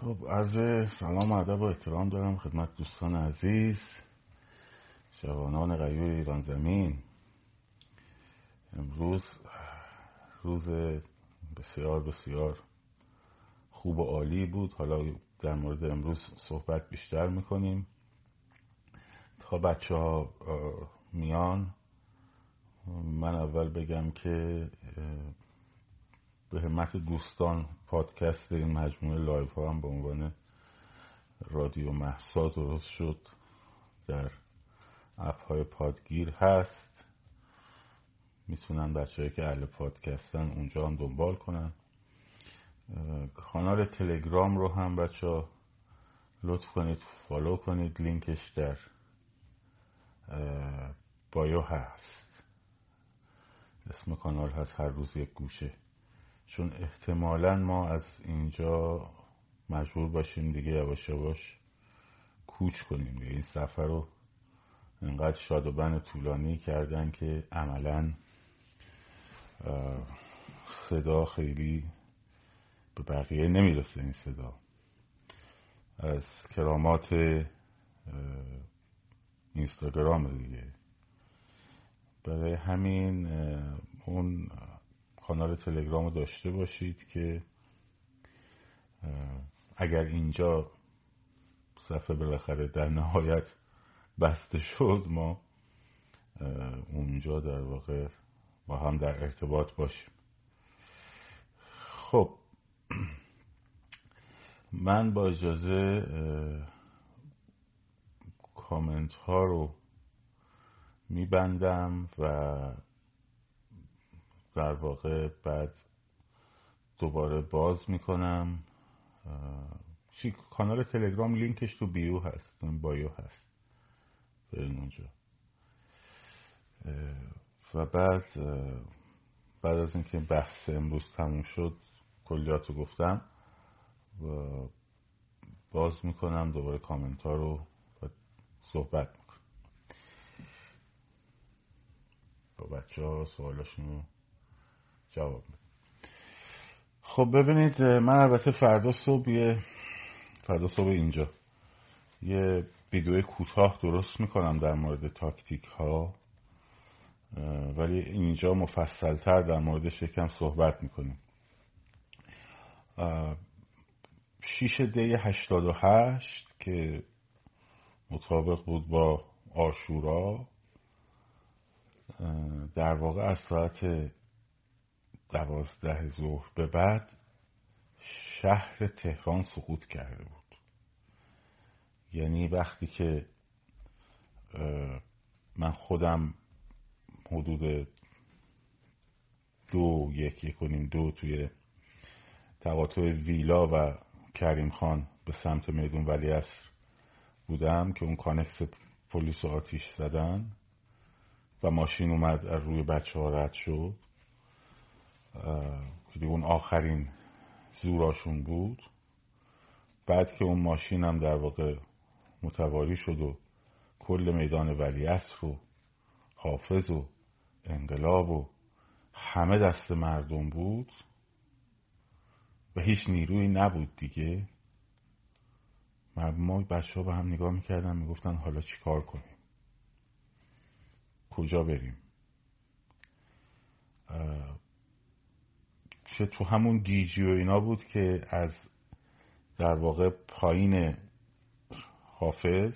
خب عرض سلام ادب و احترام دارم خدمت دوستان عزیز جوانان غیور ایران زمین. امروز روز بسیار بسیار خوب و عالی بود. حالا در مورد امروز صحبت بیشتر می‌کنیم. تا بچه ها میان من اول بگم که به همت دوستان پادکست این مجموعه live ها هم به عنوان رادیو مهسا درست شد. در app های پادگیر هست. می‌تونن بچه که اهل پادکستن اونجا هم دنبال کنن. کانال تلگرام رو هم بچه ها لطف کنید follow کنید. لینکش در bio هست. اسم کانال هست هر روز یک گوشه. چون احتمالا ما از اینجا مجبور باشیم دیگه یواش یواش کوچ کنیم دیگه. این سفر رو انقدر شاد و بن طولانی کردن که عملا صدا خیلی به بقیه نمی‌رسه این صدا. از کرامات اینستاگرام دیگه. برای همین اون کانال تلگرام رو داشته باشید که اگر اینجا صفحه بالاخره در نهایت بسته شد ما اونجا در واقع با هم در ارتباط باشیم. خب من با اجازه کامنت ها رو میبندم و در واقع بعد دوباره باز می‌کنم. کانال تلگرام لینکش تو بیو هست بایو هست. برین اونجا. و بعد بعد از اینکه بحث امروز تموم شد کلیاتو گفتم و باز می‌کنم دوباره کامنت ها رو صحبت می‌کنم. با بچه ها سوالاشون رو جواب خب ببینید من البته فردا صبح یه فردا صبح اینجا. یه ویدیو کوتاه درست می‌کنم در مورد تاکتیک ها ولی اینجا مفصلتر در موردش یکم صحبت می‌کنیم. شیش دی هشتاد و هشت که مطابق بود با آشورا در واقع از ساعت دوازده ظهر به بعد شهر تهران سقوط کرده بود. یعنی وقتی که من خودم حدود دو یک یک کنیم دو توی تقاطع ویلا و کریم خان به سمت میدون اصر بودم که اون کانکس پلیس آتیش زدن و ماشین اومد از روی بچه ها رد شد. که اون آخرین زوراشون بود. بعد که اون ماشین هم در واقع متواری شد و کل میدان ولیعصر و حافظ و انقلاب و همه دست مردم بود و هیچ نیروی نبود دیگه. ما بچه ها به هم نگاه می‌کردن می‌گفتن حالا چی کار کنیم؟ کجا بریم؟ چه تو همون گیجی و اینا بود که از در واقع پایین حافظ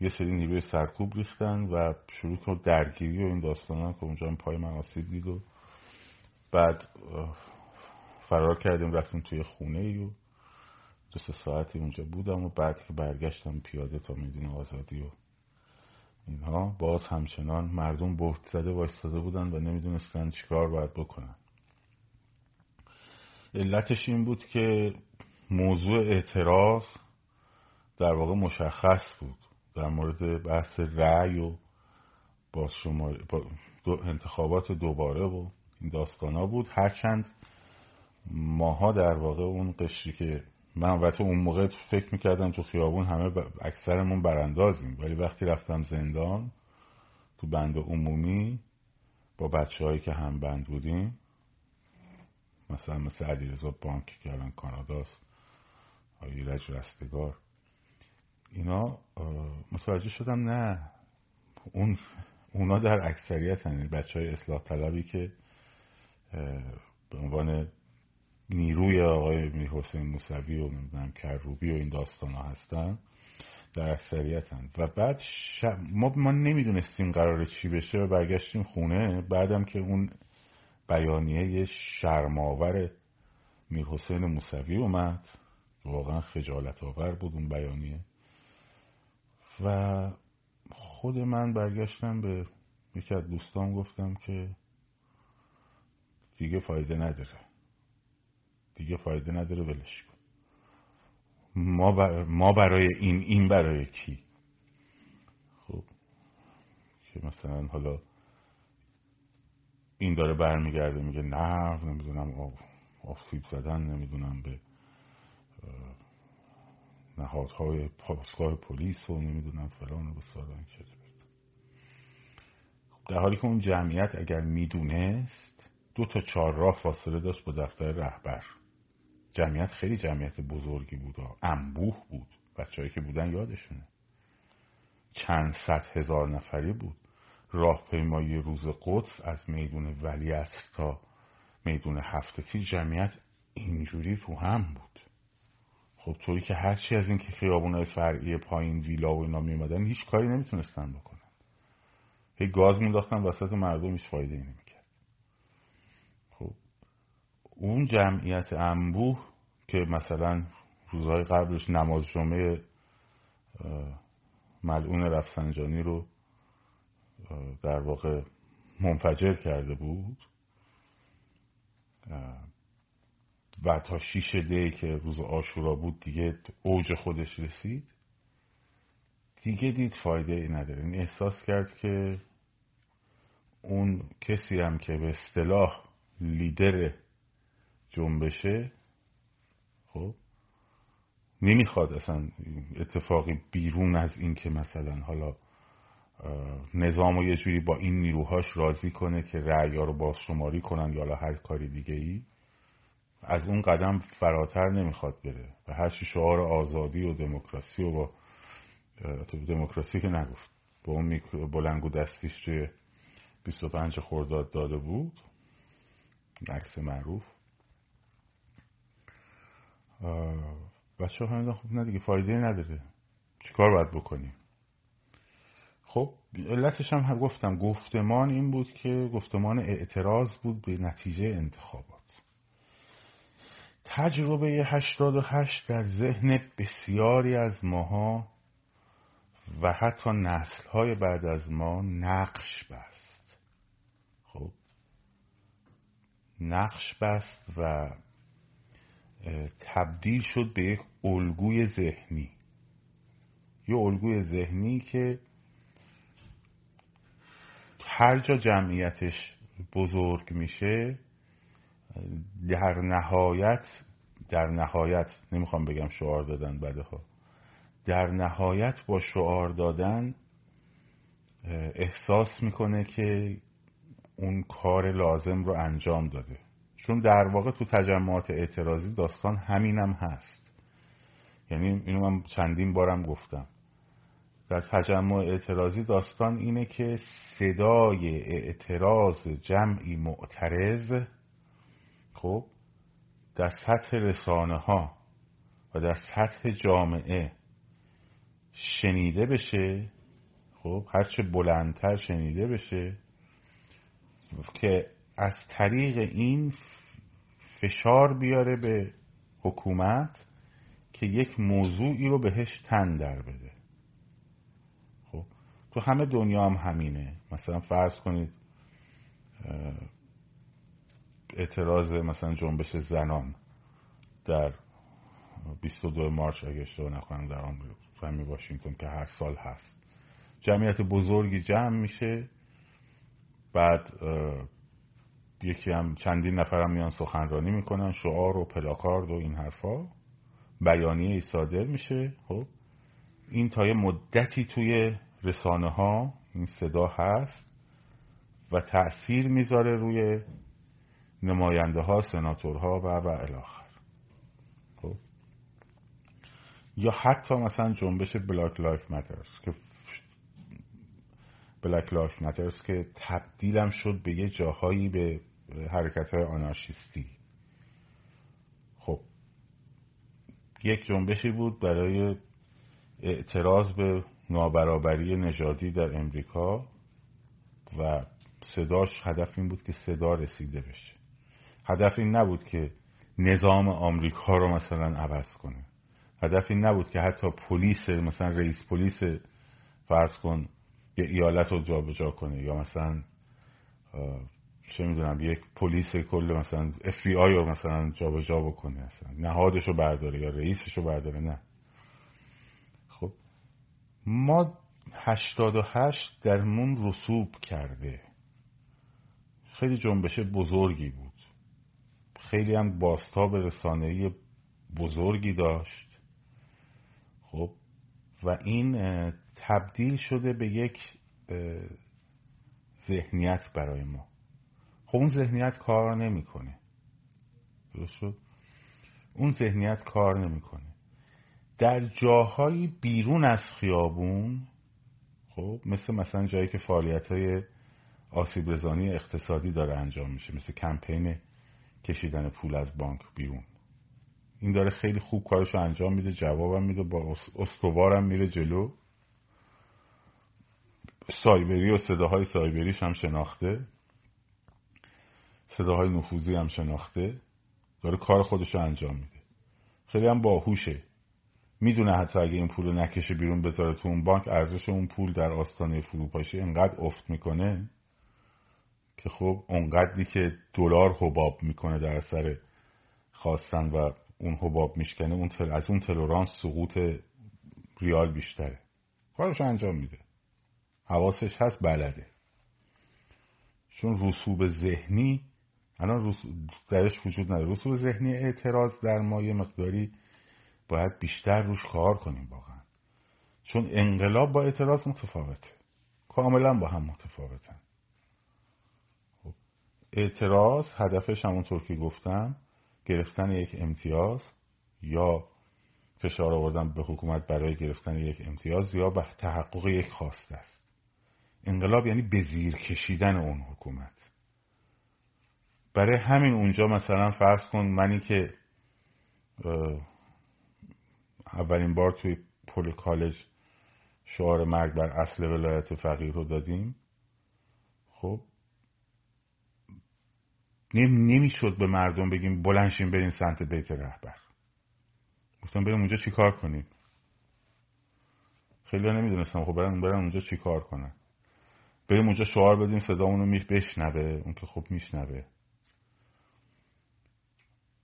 یه سری نیروی سرکوب ریختن و شروع کرد درگیری و این داستان که اونجا هم پای من آسیب دید و بعد فرار کردیم رفتیم توی خونه ای و دو سه ساعتی اونجا بودم و بعد که برگشتم پیاده تا میدون آزادی و اینها باز همچنان مردم بهت زده وایستاده بودن و نمی‌دونستن چیکار باید بکنن. علتش این بود که موضوع اعتراض در واقع مشخص بود در مورد بحث رأی و با, با انتخابات دوباره و این داستان ها بود. هرچند ماها در واقع اون قشری که من وقتی اون موقع فکر می‌کردم تو خیابون همه اکثرمون براندازیم ولی وقتی رفتم زندان تو بند عمومی با بچه هایی که هم بند بودیم مثلا مثل علیرضا بانک که الان کاناداست ایرج رستگار. اینا متوجه شدم نه اون اونا در اکثریت هنی بچه های اصلاح طلبی که به عنوان نیروی آقای میر حسین موسوی و نمی‌دونم کروبی و این داستان ها هستن در اکثریت هن. و بعد ما, ما نمی‌دونستیم قرار چی بشه و برگشتیم خونه. بعدم که اون بیانیه شرماور میر حسین موسوی اومد. واقعا خجالت آور بود اون بیانیه. و خود من برگشتم به یکی از دوستان گفتم که دیگه فایده نداره. دیگه فایده نداره ولش کن. ما, ما برای این این برای کی؟ خب که مثلا حالا این داره برمیگرده میگه نه نمی‌دونم آفسیب زدن نمی‌دونم به نهادهای پاسگاه پلیس و نمی‌دونم فلان و بسارن در حالی که اون جمعیت اگر می‌دونست دو تا چهار راه فاصله داشت با دفتر رهبر. جمعیت خیلی جمعیت بزرگی بود انبوه بود. بچههایی که بودن یادشونه. چند صد هزار نفری بود. راهپیمایی روز قدس از میدون ولی تا میدون هفتتی جمعیت اینجوری تو هم بود. خب طوری که هرچی از این که خیابونای فرعی پایین ویلا و اینا میمدن هیچ کاری نمی‌تونستن بکنن. هی گاز مینداختن وسط مردم هیچ فایده ای نمی‌کرد. خب اون جمعیت انبوه که مثلا روزهای قبلش نماز جمعه ملعون رفسنجانی رو در واقع منفجر کرده بود. و تا شیش دی که روز آشورا بود دیگه اوج خودش رسید. دیگه دید فایده ای نداره. این احساس کرد که اون کسی هم که به اصطلاح لیدر جنبشه خب نمی‌خواد اصلا اتفاقی بیرون از این که مثلا حالا نظام و یه جوری با این نیروهاش راضی کنه که رعیا رو بازشماری کنن یا هر کاری دیگه ای از اون قدم فراتر نمی‌خواد بره. و هر شعار آزادی و دموکراسی و با دموکراسی که نگفت با اون بلنگو دستیش توی 25 خورداد داده بود عکس معروف. بچه ها خب نه دیگه فایده نداره. چیکار باید بکنیم؟ خب علتش هم گفتم. گفتمان این بود که گفتمان اعتراض بود به نتیجه انتخابات. تجربه 88 در ذهن بسیاری از ماها و حتی نسل های بعد از ما نقش بست. خب نقش بست و تبدیل شد به یک الگوی ذهنی. یه الگوی ذهنی که هر جا جمعیتش بزرگ میشه در نهایت در نهایت نمی‌خوام بگم شعار دادن بده ها در نهایت با شعار دادن احساس می‌کنه که اون کار لازم رو انجام داده. چون در واقع تو تجمعات اعتراضی داستان همینم هست. یعنی اینو من چندین بارم گفتم. در تجمع اعتراضی داستان اینه که صدای اعتراض جمعی معترض خب در سطح رسانه ها و در سطح جامعه شنیده بشه خب هرچه بلندتر شنیده بشه که از طریق این فشار بیاره به حکومت که یک موضوعی رو بهش تن در بده. تو همه دنیا هم همینه. مثلا فرض کنید اعتراض مثلا جنبش زنان در 22 مارچ اگه اشتباه نکنم در آمریکا واشنگتن که هر سال هست. جمعیت بزرگی جمع میشه. بعد یکی هم چندین نفرم میان سخنرانی می‌کنن شعار و پلاکارد و این حرفا. بیانیه ای صادر میشه. خب این تا یه مدتی توی رسانه ها این صدا هست و تأثیر می‌ذاره روی نماینده ها سناتورها و و الی آخر. خب. یا حتی مثلا جنبش Black Lives Matter که Black Lives Matter که تبدیلم شد به یه جاهایی به حرکت های آنارشیستی. خب. یک جنبشی بود برای اعتراض به نابرابری نژادی در امریکا و صداش هدف این بود که صدا رسیده بشه. هدف این نبود که نظام آمریکا رو مثلا عوض کنه. هدف این نبود که حتی پلیس مثلا رئیس پلیس فرض کن یه ایالت رو جابجا کنه یا مثلا چه می‌دونم یک پلیس کل مثلا اف بی آی رو مثلا جابجا بکنه مثلا نهادش رو برداره یا رئیسش رو برداره نه. ما هشتاد و هشت درمون رسوب کرده. خیلی جنبش بزرگی بود. خیلی هم باستاب رسانه‌ای بزرگی داشت. خب و این تبدیل شده به یک ذهنیت برای ما. خب اون ذهنیت کار نمی‌کنه. درست شد؟ اون ذهنیت کار نمی‌کنه. در جاهای بیرون از خیابون خب مثل مثلا جایی که فعالیت های آسیب رزانی اقتصادی داره انجام میشه مثل کمپین کشیدن پول از بانک بیرون. این داره خیلی خوب کارشو انجام میده جوابم میده با استوارم میره جلو. سایبری و صداهای سایبریش هم شناخته. صداهای نفوذی هم شناخته. داره کار خودش رو انجام میده. خیلی هم باهوشه. می‌دونه حتی اگه این پول رو نکشه بیرون بذاره تو اون بانک ارزش اون پول در آستانه فروپاشی انقدر افت می‌کنه که خب اونقدری که دلار حباب می‌کنه در اثر خواستن و اون حباب میشکنه اون تل... از اون تلورانس سقوط ریال بیشتره. کارش انجام میده. حواسش هست بلده. چون رسوب ذهنی الان درش وجود نداره. رسوب ذهنی اعتراض در ما یه مقداری باید بیشتر روش کار کنیم واقعا. چون انقلاب با اعتراض متفاوته. کاملا با هم متفاوتن. خب، اعتراض هدفش همونطور که گفتم گرفتن یک امتیاز یا فشار آوردن به حکومت برای گرفتن یک امتیاز یا به تحقق یک خواسته است. انقلاب یعنی به زیر کشیدن اون حکومت. برای همین اونجا مثلا فرض کن منی که اولین بار توی پل کالج شعار مرگ بر اصل ولایت فقیر رو دادیم. خب نمی‌شد به مردم بگیم بلنشین برین سمت بیت رهبر. گفتم بریم اونجا چیکار کنیم؟ خیلی نمی‌دونستم. خب برن برن اونجا چیکار کنن؟ بریم اونجا شعار بدیم صدامونو می بشنوه اون که خب میشنوه.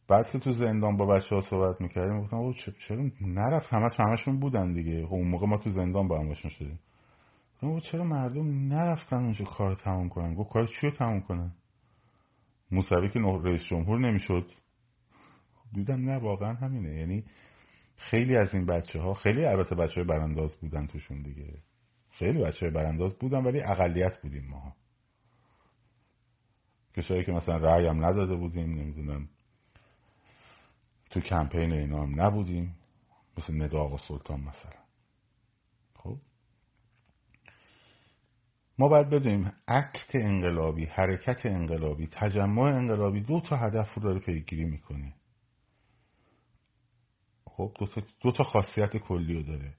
بعد که تو زندان با بچه ها صحبت می‌کردیم گفتم او چرا نرفت؟ همه همشون بودن دیگه. خب اون موقع ما تو زندان با هم باشون شدیم. گفتم چرا مردم نرفتن اونجا کار تموم کنن؟ گفت کار چی تموم کنن؟ موسوی که رئیس جمهور نمی‌شد. دیدم نه واقعا همینه. یعنی خیلی از این بچه ها خیلی البته بچه های برانداز بودن توشون دیگه. خیلی بچه های برانداز بودن ولی اقلیت بودیم ما کسایی که مثلا رأی هم نداده بودیم نمی‌دونم. تو کمپین اینا هم نبودیم. مثل نداغ و سلطان مثلا. خب. ما باید بدونیم اکت انقلابی حرکت انقلابی تجمع انقلابی دو تا هدف رو داره پیگیری می‌کنه. خب دو تا, دو تا خاصیت کلی رو داره.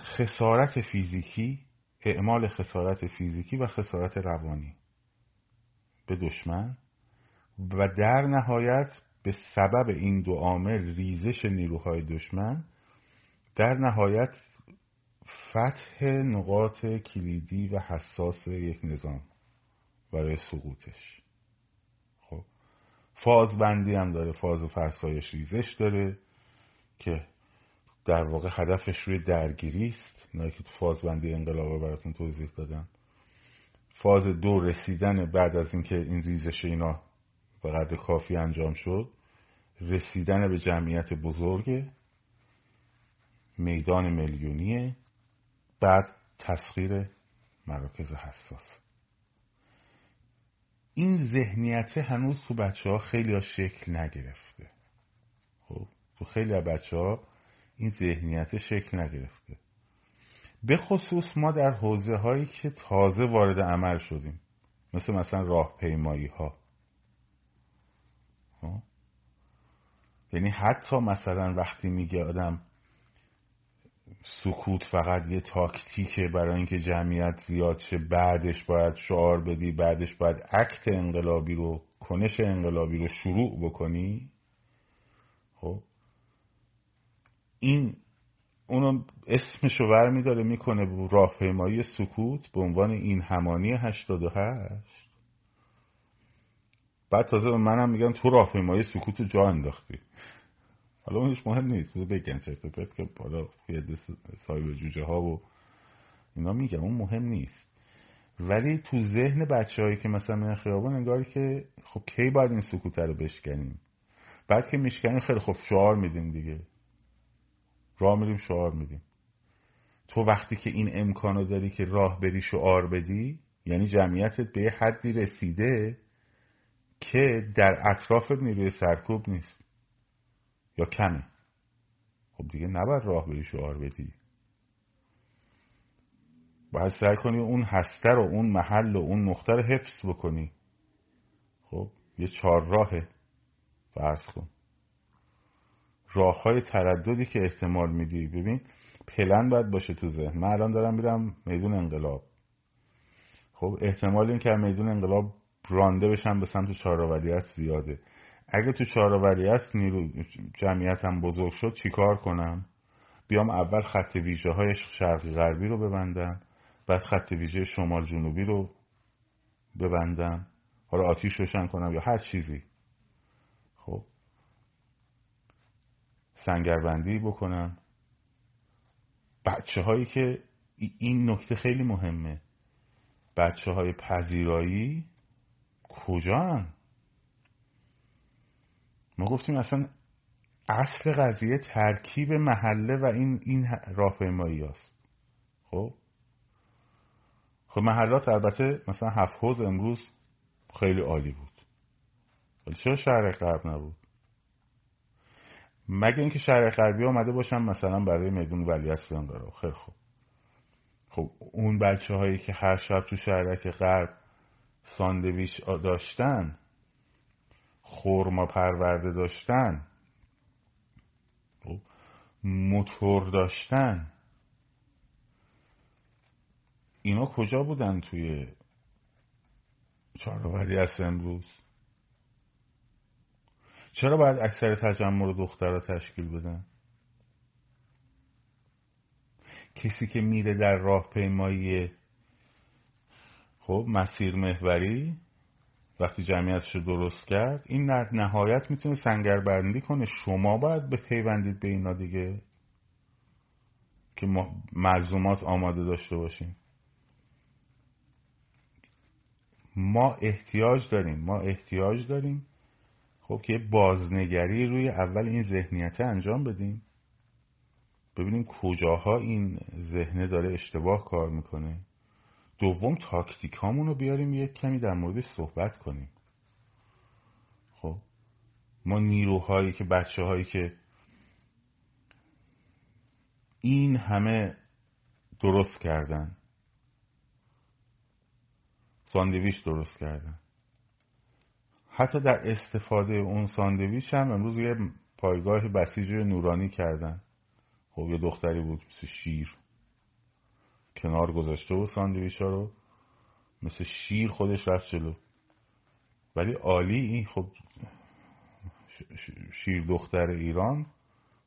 خسارت فیزیکی اعمال خسارت فیزیکی و خسارت روانی. به دشمن. و در نهایت به سبب این دو عامل ریزش نیروهای دشمن در نهایت فتح نقاط کلیدی و حساس یک نظام برای سقوطش. خب فاز بندی هم داره فاز فرسایش ریزش داره که در واقع هدفش روی درگیری است. نه که تو فاز بندی انقلاب براتون توضیح دادم. فاز دو رسیدن بعد از اینکه این ریزش اینا به قدر کافی انجام شد رسیدن به جمعیت بزرگ میدان میلیونی بعد تسخیر مراکز حساس. این ذهنیت هنوز تو بچه ها خیلی ها شکل نگرفته. خب تو خیلی از بچه ها این ذهنیت شکل نگرفته. به خصوص ما در حوزه هایی که تازه وارد عمل شدیم مثل مثلا راهپیمایی ها یعنی حتی مثلا وقتی میگه آدم سکوت فقط یه تاکتیکه برای اینکه جمعیت زیاد شه بعدش باید شعار بدی بعدش باید عکت انقلابی رو کنش انقلابی رو شروع بکنی. خب؟ این اونو اسمش رو ور میداره می‌کنه راهپیمایی سکوت به عنوان این همانی 88 بعد تازه به منم میگن تو راهپیمایی سکوت جا انداختی. حالا اونش مهم نیست. بگن چرت پرت که بالا صاحب جوجه ها و اینا میگم اون مهم نیست. ولی تو ذهن بچه هایی که مثلا من خیابان انگار که خب کی باید این سکوت رو بشکنیم؟ بعد که میشکنیم خیلی خب شعار میدیم دیگه. راه میریم شعار میدیم. تو وقتی که این امکانو داری که راه بری شعار بدی یعنی جمعیتت به یه حدی رسیده که در اطرافت نیروی سرکوب نیست. یا کمه. خب دیگه نباید راه بری شعار بدی. باید سعی کنی اون هسته رو اون محل و اون نقطه رو حفظ بکنی. خب یه چهار راهه. فرض کن. راه های ترددی که احتمال میدی. ببین پلن باید باشه تو ذهن. من الان دارم میرم میدون انقلاب. خب احتمال این که میدون انقلاب رانده بشم به سمت چهارآوریت زیاده. اگه تو چهارآوریت نیرو جمعیتم بزرگ شد چیکار کنم؟ بیام اول خط ویژه های شرقی غربی رو ببندم بعد خط ویژه شمال جنوبی رو ببندم. حالا آتیش روشن کنم یا هر چیزی. خب. سنگربندی بکنم. بچه هایی که این نکته خیلی مهمه. بچه های پذیرایی کجا ما گفتیم اصلا اصل قضیه ترکیب محله و این این راهپیمایی است خب؟ خب محلات البته مثلا هفت حوز امروز خیلی عالی بود. ولی چرا شهر غرب نبود؟ مگه اینکه شهر غربی آمده باشن مثلا برای میدون ولیعصر انقلاب خیلی خوب. خب اون بچه هایی که هر شب تو شهرک غرب ساندویچ داشتن خورما پرورده داشتن موتور داشتن. اینا کجا بودن توی چهارآوری از امروز؟ چرا باید اکثر تجمع رو دخترها تشکیل بدن؟ کسی که میره در راهپیمایی خب مسیر محوری وقتی جمعیتش رو درست کرد این در نهایت می‌تونه سنگربندی کنه. شما باید به پیوندید به اینا دیگه که ملزومات آماده داشته باشیم. ما احتیاج داریم ما احتیاج داریم خب که بازنگری روی اول این ذهنیت انجام بدیم. ببینیم کجاها این ذهنه داره اشتباه کار می‌کنه. دوم تاکتیک رو بیاریم یک کمی در موردش صحبت کنیم. خب ما نیروهایی که بچه هایی که این همه درست کردن ساندویچ درست کردن. حتی در استفاده اون ساندویچ هم امروز یه پایگاه بسیج نورانی کردن. خب یه دختری بود مثل شیر. کنار گذاشته بود ساندویچ ها رو. مثل شیر خودش رفت جلو. ولی عالی این خب شیر دختر ایران.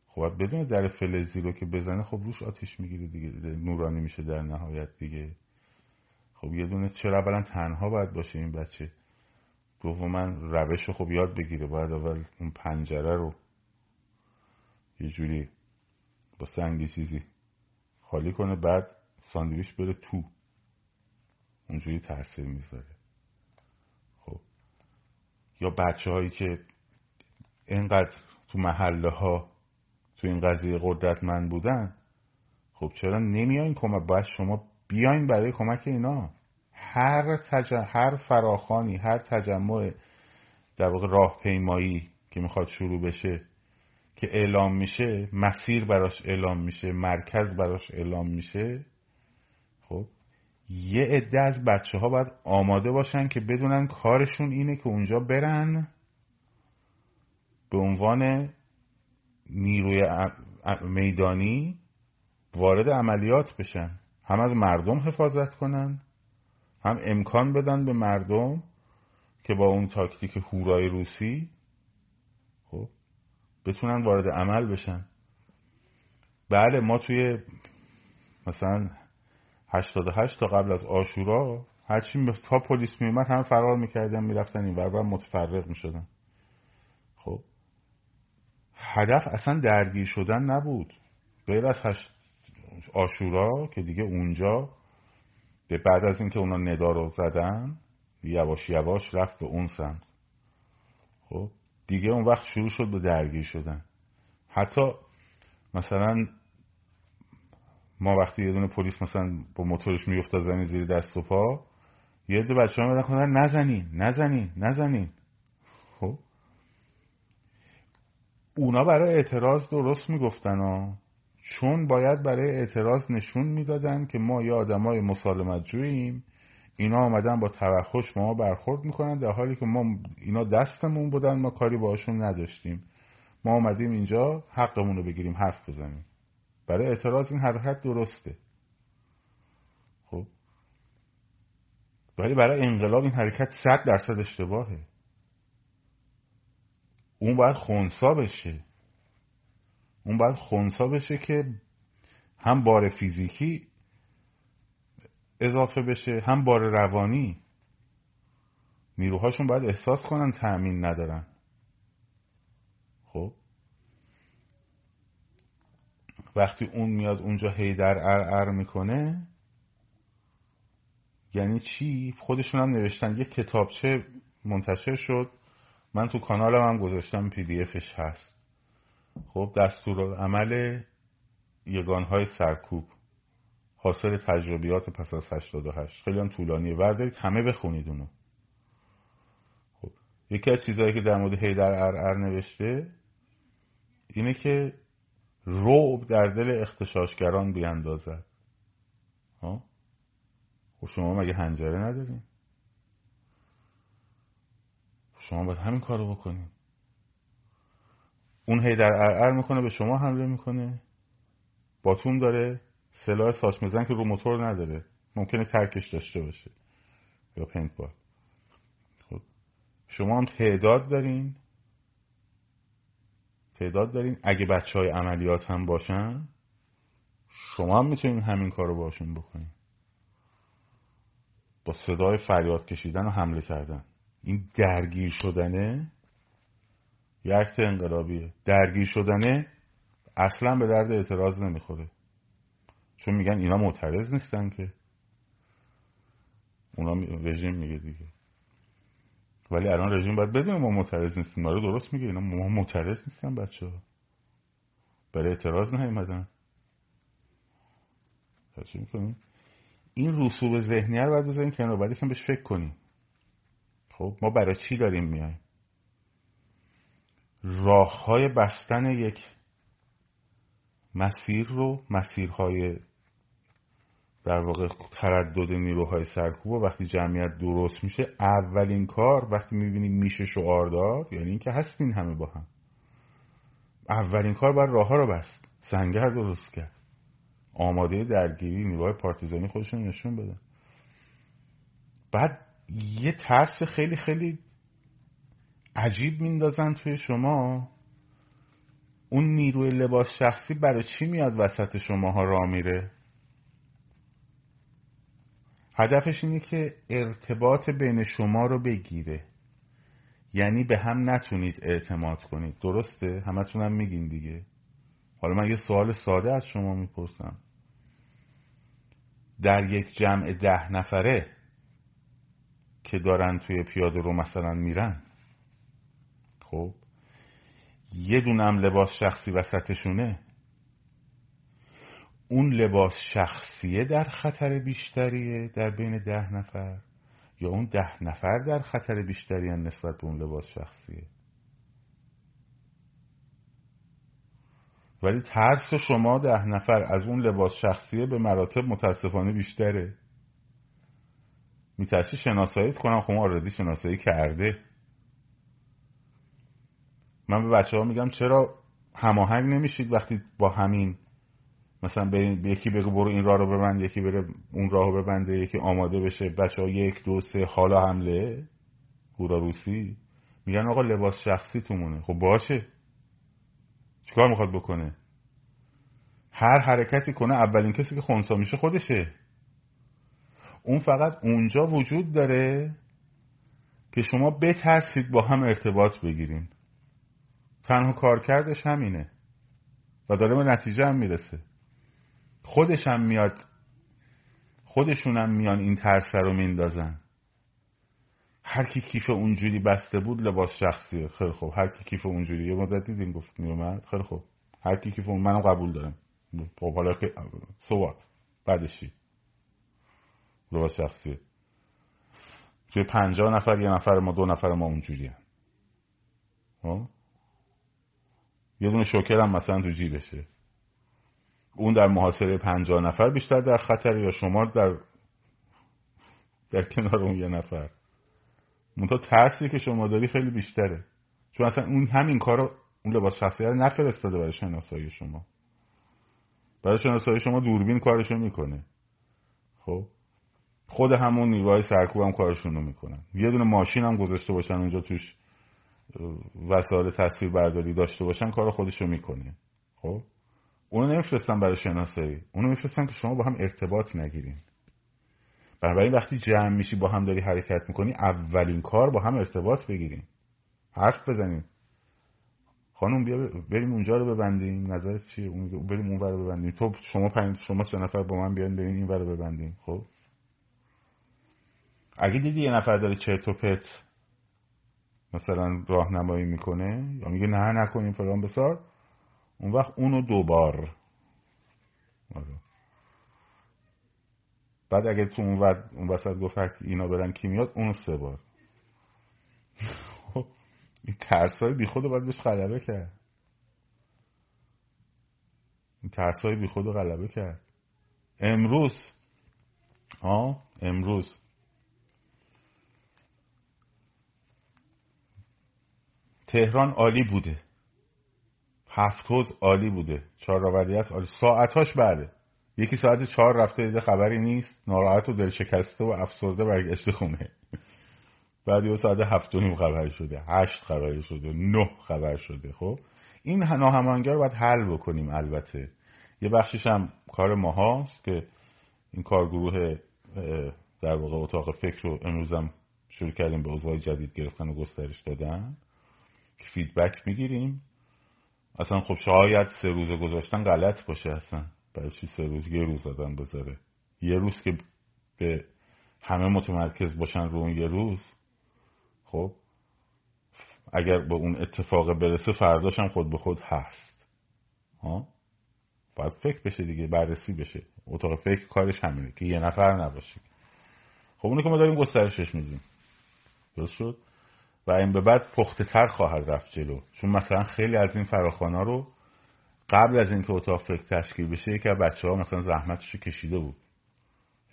خب بدون در فلزی رو که بزنه خب روش آتیش می‌گیره دیگه. نورانی میشه در نهایت دیگه. خب یه دونه چرا اولا تنها باید باشه این بچه. من روش رو خب یاد بگیره. باید اول اون پنجره رو یه جوری با سنگی چیزی خالی کنه. بعد ساندویچ بره تو. اونجوری تاثیر می‌ذاره. خب. یا بچه هایی که اینقدر تو محله ها تو این قضیه قدرتمند بودن خب چرا نمیاین کمک؟ باید شما بیاین برای کمک اینا. هر, تج... هر فراخانی هر تجمع در واقع راهپیمایی که می‌خواد شروع بشه که اعلام میشه مسیر براش اعلام میشه مرکز براش اعلام میشه یه عده از بچه ها باید آماده باشن که بدونن کارشون اینه که اونجا برن به عنوان نیروی میدانی وارد عملیات بشن. هم از مردم حفاظت کنن هم امکان بدن به مردم که با اون تاکتیک هورای روسی خب بتونن وارد عمل بشن. بله ما توی مثلا 88 تا قبل از آشورا هرچی تا پلیس میومد هم فرار می‌کردن می‌رفتن این ور متفرق می‌شدن. خب. هدف اصلا درگیر شدن نبود. غیر از آشورا که دیگه اونجا به بعد از اینکه اونا ندا رو زدن یواش یواش رفت به اون سمت. خب. دیگه اون وقت شروع شد به درگیر شدن. حتی مثلا ما وقتی یه دونه پلیس مثلا با موتورش میفته زمین زیر دست و پا یه دو بچه ها میدن نزنین نزنین نزنین. خب. اونا برای اعتراض درست می‌گفتن ها. چون باید برای اعتراض نشون می‌دادن که ما یه آدمای مسالمت جوییم اینا آمدن با توخش ما برخورد می‌کنن در حالی که ما اینا دستمون بودن ما کاری باشون نداشتیم. ما آمدیم اینجا حقمون رو بگیریم حرف بزنیم. برای اعتراض این حرکت درسته. خب. ولی برای انقلاب این حرکت صد درصد اشتباهه. اون باید خونسا بشه. اون باید خونسا بشه که هم بار فیزیکی اضافه بشه هم بار روانی. نیروهاشون باید احساس کنن تأمین ندارن خب وقتی اون میاد اونجا هیدر ار ار می‌کنه یعنی چی؟ خودشون هم نوشتن یه کتابچه منتشر شد. من تو کانالم هم گذاشتم پی دی افش هست. خب دستور عمل یگانهای سرکوب. حاصل تجربیات پس از 88 خیلی هم طولانیه. وردارید همه بخونید اونو. خب یکی از چیزهایی که در مورد هیدر ار ار نوشته اینه که روب در دل اختشاشگران بیاندازد. ها؟ خب شما مگه هنجره ندارین؟ شما باید همین کارو بکنین. اون هی در ار می‌کنه به شما حمله می‌کنه. باتون داره سلاح میزن که رو موتور نداره. ممکنه ترکش داشته باشه یا paintball خب شما هم تعداد دارین. تعداد دارین. اگه بچه های عملیات هم باشن شما هم می‌تونین همین کار رو باشون بکنین. با صدای فریاد کشیدن و حمله کردن. این درگیر شدنه یه عکت انقلابیه. درگیر شدنه اصلا به درد اعتراض نمی‌خوره. چون میگن اینا معترض نیستن که. اونا رژیم میگه دیگه. ولی الان رژیم باید بدونه ما معترض نیستیم. داره درست میگه. اینا ما معترض نیستن بچه ها برای اعتراض نیومدن. می‌کنیم این رسوب ذهنی رو باید بذاریم کنار باید که بهش فکر کنیم. خب ما برای چی داریم میایم؟ راه های بستن یک مسیر رو مسیرهای در واقع تردد نیروهای سرکوب وقتی جمعیت درست میشه اولین کار وقتی می‌بینیم میشه شعار داد یعنی اینکه هستین همه با هم. اولین کار باید راه ها رو بست. سنگر درست کرد. آماده درگیری نیروهای پارتیزانی خودشون نشون بده بعد یه ترس خیلی خیلی عجیب میندازن توی شما. اون نیروی لباس شخصی برای چی میاد وسط شماها را میره؟ هدفش اینه که ارتباط بین شما رو بگیره. یعنی به هم نتونید اعتماد کنید. درسته؟ همه تونم میگین دیگه. حالا من یه سوال ساده از شما می‌پرسم. در یک جمع ده نفره که دارن توی پیاده رو مثلا میرن خب یه دونم لباس شخصی وسطشونه. اون لباس شخصیه در خطر بیشتریه در بین ده نفر؟ یا اون ده نفر در خطر بیشتری نسبت به اون لباس شخصیه؟ ولی ترس شما ده نفر از اون لباس شخصیه به مراتب متاسفانه بیشتره. میترسی شناساییت کنم؟ خب آردی شناسایی کرده. من به بچه ها میگم چرا هماهنگ نمیشید وقتی با همین مثلا به یکی بگو برو این راه رو ببند یکی بره اون راه رو ببنده یکی آماده بشه بچه ها یک دو سه حالا حمله هورا روسی. میگن آقا لباس شخصی تومونه. خب باشه. چیکار می‌خواد بکنه؟ هر حرکتی کنه اولین کسی که خونسا میشه خودشه. اون فقط اونجا وجود داره که شما بترسید با هم ارتباط بگیرین تنها کارکردش همینه. و داره به نتیجه هم می‌رسه. خودش هم میاد خودشون هم میان این ترس رو میندازن. هر کی کیف اونجوری بسته بود لباس شخصیه. خیلی خوب. هر کی کیف اونجوری. یه مدت دیدیم گفت میومد خیلی خوب. هر کی کیف اون منم قبول دارم. خب حالا که سوات بعدش لباس شخصیه. توی پنجاه نفر یه نفر ما دو نفر ما اونجوری هم. خب؟ یه دونه شوکر هم مثلا تو جیبشه. اون در محاصره پنجاه نفر بیشتر در خطر یا شما در در کنار اون یه نفر؟ منتها ترسی که شما داری خیلی بیشتره. چون اصلا اون همین کارو اون لباس شخصی رو نفرستاده برای شناسایی شما. برای شناسایی شما دوربین کارشو می‌کنه. خب؟ خود همون نیروهای سرکوب هم کارشون رو می‌کنن. یه دونه ماشین هم گذاشته باشن اونجا توش وسایل تصویر برداری داشته باشن کار خودشو می‌کنه. خب؟ اونو نمیفرستن برای شناسایی. اونو میفرستن که شما با هم ارتباط نگیرین. بنابراین وقتی جمع میشی با هم داری حرکت می‌کنی اولین کار با هم ارتباط بگیریم حرف بزنیم خانم بیا بریم اونجا رو ببندیم. نظرت چیه؟ بریم اون رو ببندیم. تو شما پنج شما سه نفر با من بیان بریم این رو ببندیم. خب؟ اگه دیدی یه نفر داره چرت و پرت مثلا راهنمایی می‌کنه یا میگه نه نکنیم فلان بسار اون وقت اونو دوبار. آره. بعد اگه تو اون, ود... اون وسط گفت اینا برن کی میاد اونو سه بار. این ترسای بی خود باید بهش غلبه کرد. این ترسای بی خود غلبه کرد. امروز. ها امروز. تهران عالی بوده. هفت روز عالی بوده. چهار است عالی. ساعتاش بعده یکی ساعت چهار رفته دیده خبری نیست. ناراحت و دلشکسته و افسرده برگشته خونه. بعد یه ساعت هفت و نیم خبر شده. هشت خبر شده. نه خبر شده. خب؟ این ناهمانگی رو باید حل بکنیم البته. یه بخشش هم کار ماهاست که این کارگروه در واقع اتاق فکر رو امروزم شروع کردیم به عضوهای جدید گرفتن و گسترش دادن. که فیدبک می‌گیریم. اصلا خب شاید سه روز گذاشتن غلط باشه اصلا. برای چی سه روز یه روز آدم بذاره؟ یه روز که به همه متمرکز باشن رو اون یه روز خب اگر به اون اتفاق برسه فرداشم خود به خود هست. ها؟ باید فکر بشه دیگه بررسی بشه. اتاق فکر کارش همینه که یه نفر نباشه. خب اونو که ما داریم گسترشش میدیم. درست شد؟ و این به بعد پخته تر خواهد رفت جلو. چون مثلا خیلی از این فراخوانا رو قبل از اینکه اتاق فکر تشکیل بشه یکی از بچه ها مثلا زحمتش کشیده بود.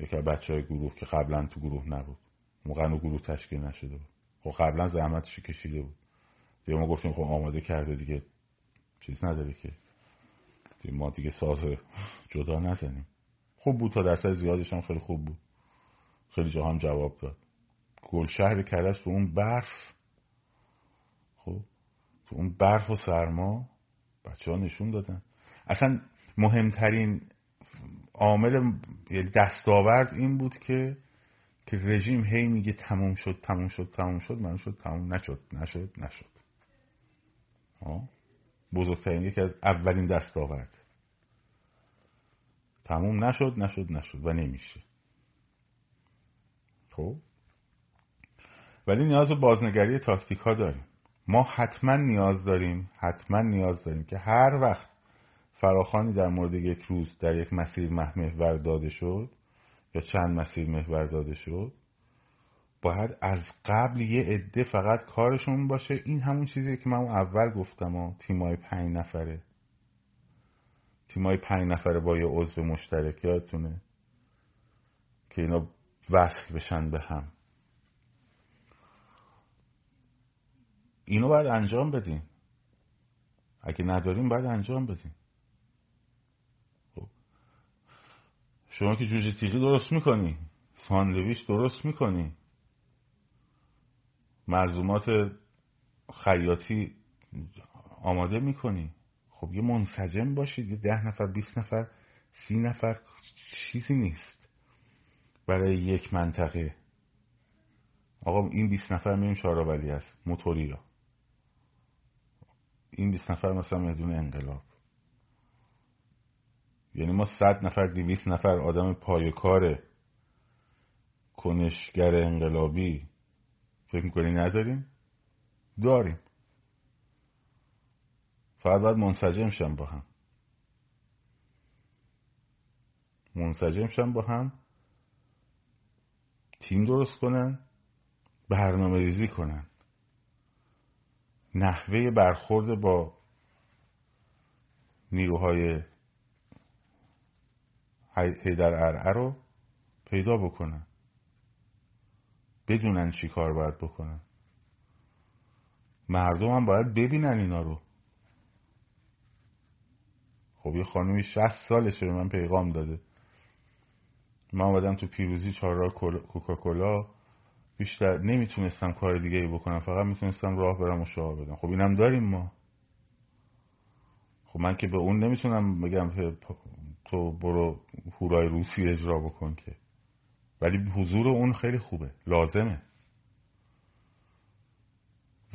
یکی از بچه های گروه که قبلا تو گروه نبود. موقع گروه تشکیل نشده بود. خب قبلا زحمتش کشیده بود. دیگه ما گفتیم خب آماده کرده دیگه. چیز نداره که. دیگه ما دیگه ساز جدا نزنیم. خوب بود تا درصد زیادش خیلی خوب بود. خیلی جا هم جواب داد. گل شهر کرش تو اون برف تو اون برف و سرما بچه ها نشون دادن. اصلا مهمترین عامل یعنی دستاورد این بود که که رژیم هی میگه تموم شد تموم شد تموم شد من شد تموم نشد نشد نشد. بزرگترین یکی از اولین دستاورد. تموم نشد نشد نشد و نمیشه. خب؟ ولی نیاز به بازنگری تاکتیک ها داریم. ما حتما نیاز داریم حتما نیاز داریم که هر وقت فراخانی در مورد یک روز در یک مسیر محور داده شد یا چند مسیر محور داده شد باید از قبل یه عده فقط کارشون باشه. این همون چیزی که من اول گفتم و تیمای پنج نفره. تیمای پنج نفره با یه عضو مشترک یادتونه؟ که اینا وصل بشن به هم. اینو باید انجام بدیم. اگه نداریم باید انجام بدیم. خب. شما که جوجه تیغی درست می‌کنی ساندویچ درست می‌کنی. ملزومات خیاطی آماده می‌کنی. خب یه منسجم باشید یه ده نفر بیست نفر سی نفر چیزی نیست. برای یک منطقه. آقا این بیست نفر میریم شاراولی هست موتوری را. این بیست نفر مثلا میدون انقلاب. یعنی ما صد نفر دیویست نفر آدم پایکار کنشگر انقلابی فکر می‌کنی نداریم؟ داریم. فقط باید منسجم شن با هم. منسجم شن با هم تیم درست کنن برنامه ریزی کنن. نحوه برخورد با نیروهای هیدر ارعه رو پیدا بکنن. بدونن چی کار باید بکنن. مردم هم باید ببینن اینا رو. خب یه خانومی شست سالشه به من پیغام داده. من آمدم تو پیروزی چهار کوکاکولا. بیشتر نمی‌تونستم کار دیگه بکنم فقط می‌تونستم راه برم و شاه بدم خب اینم داریم ما. خب من که به اون نمی‌تونم بگم تو برو هورای روسی اجرا بکن که. ولی حضور اون خیلی خوبه. لازمه.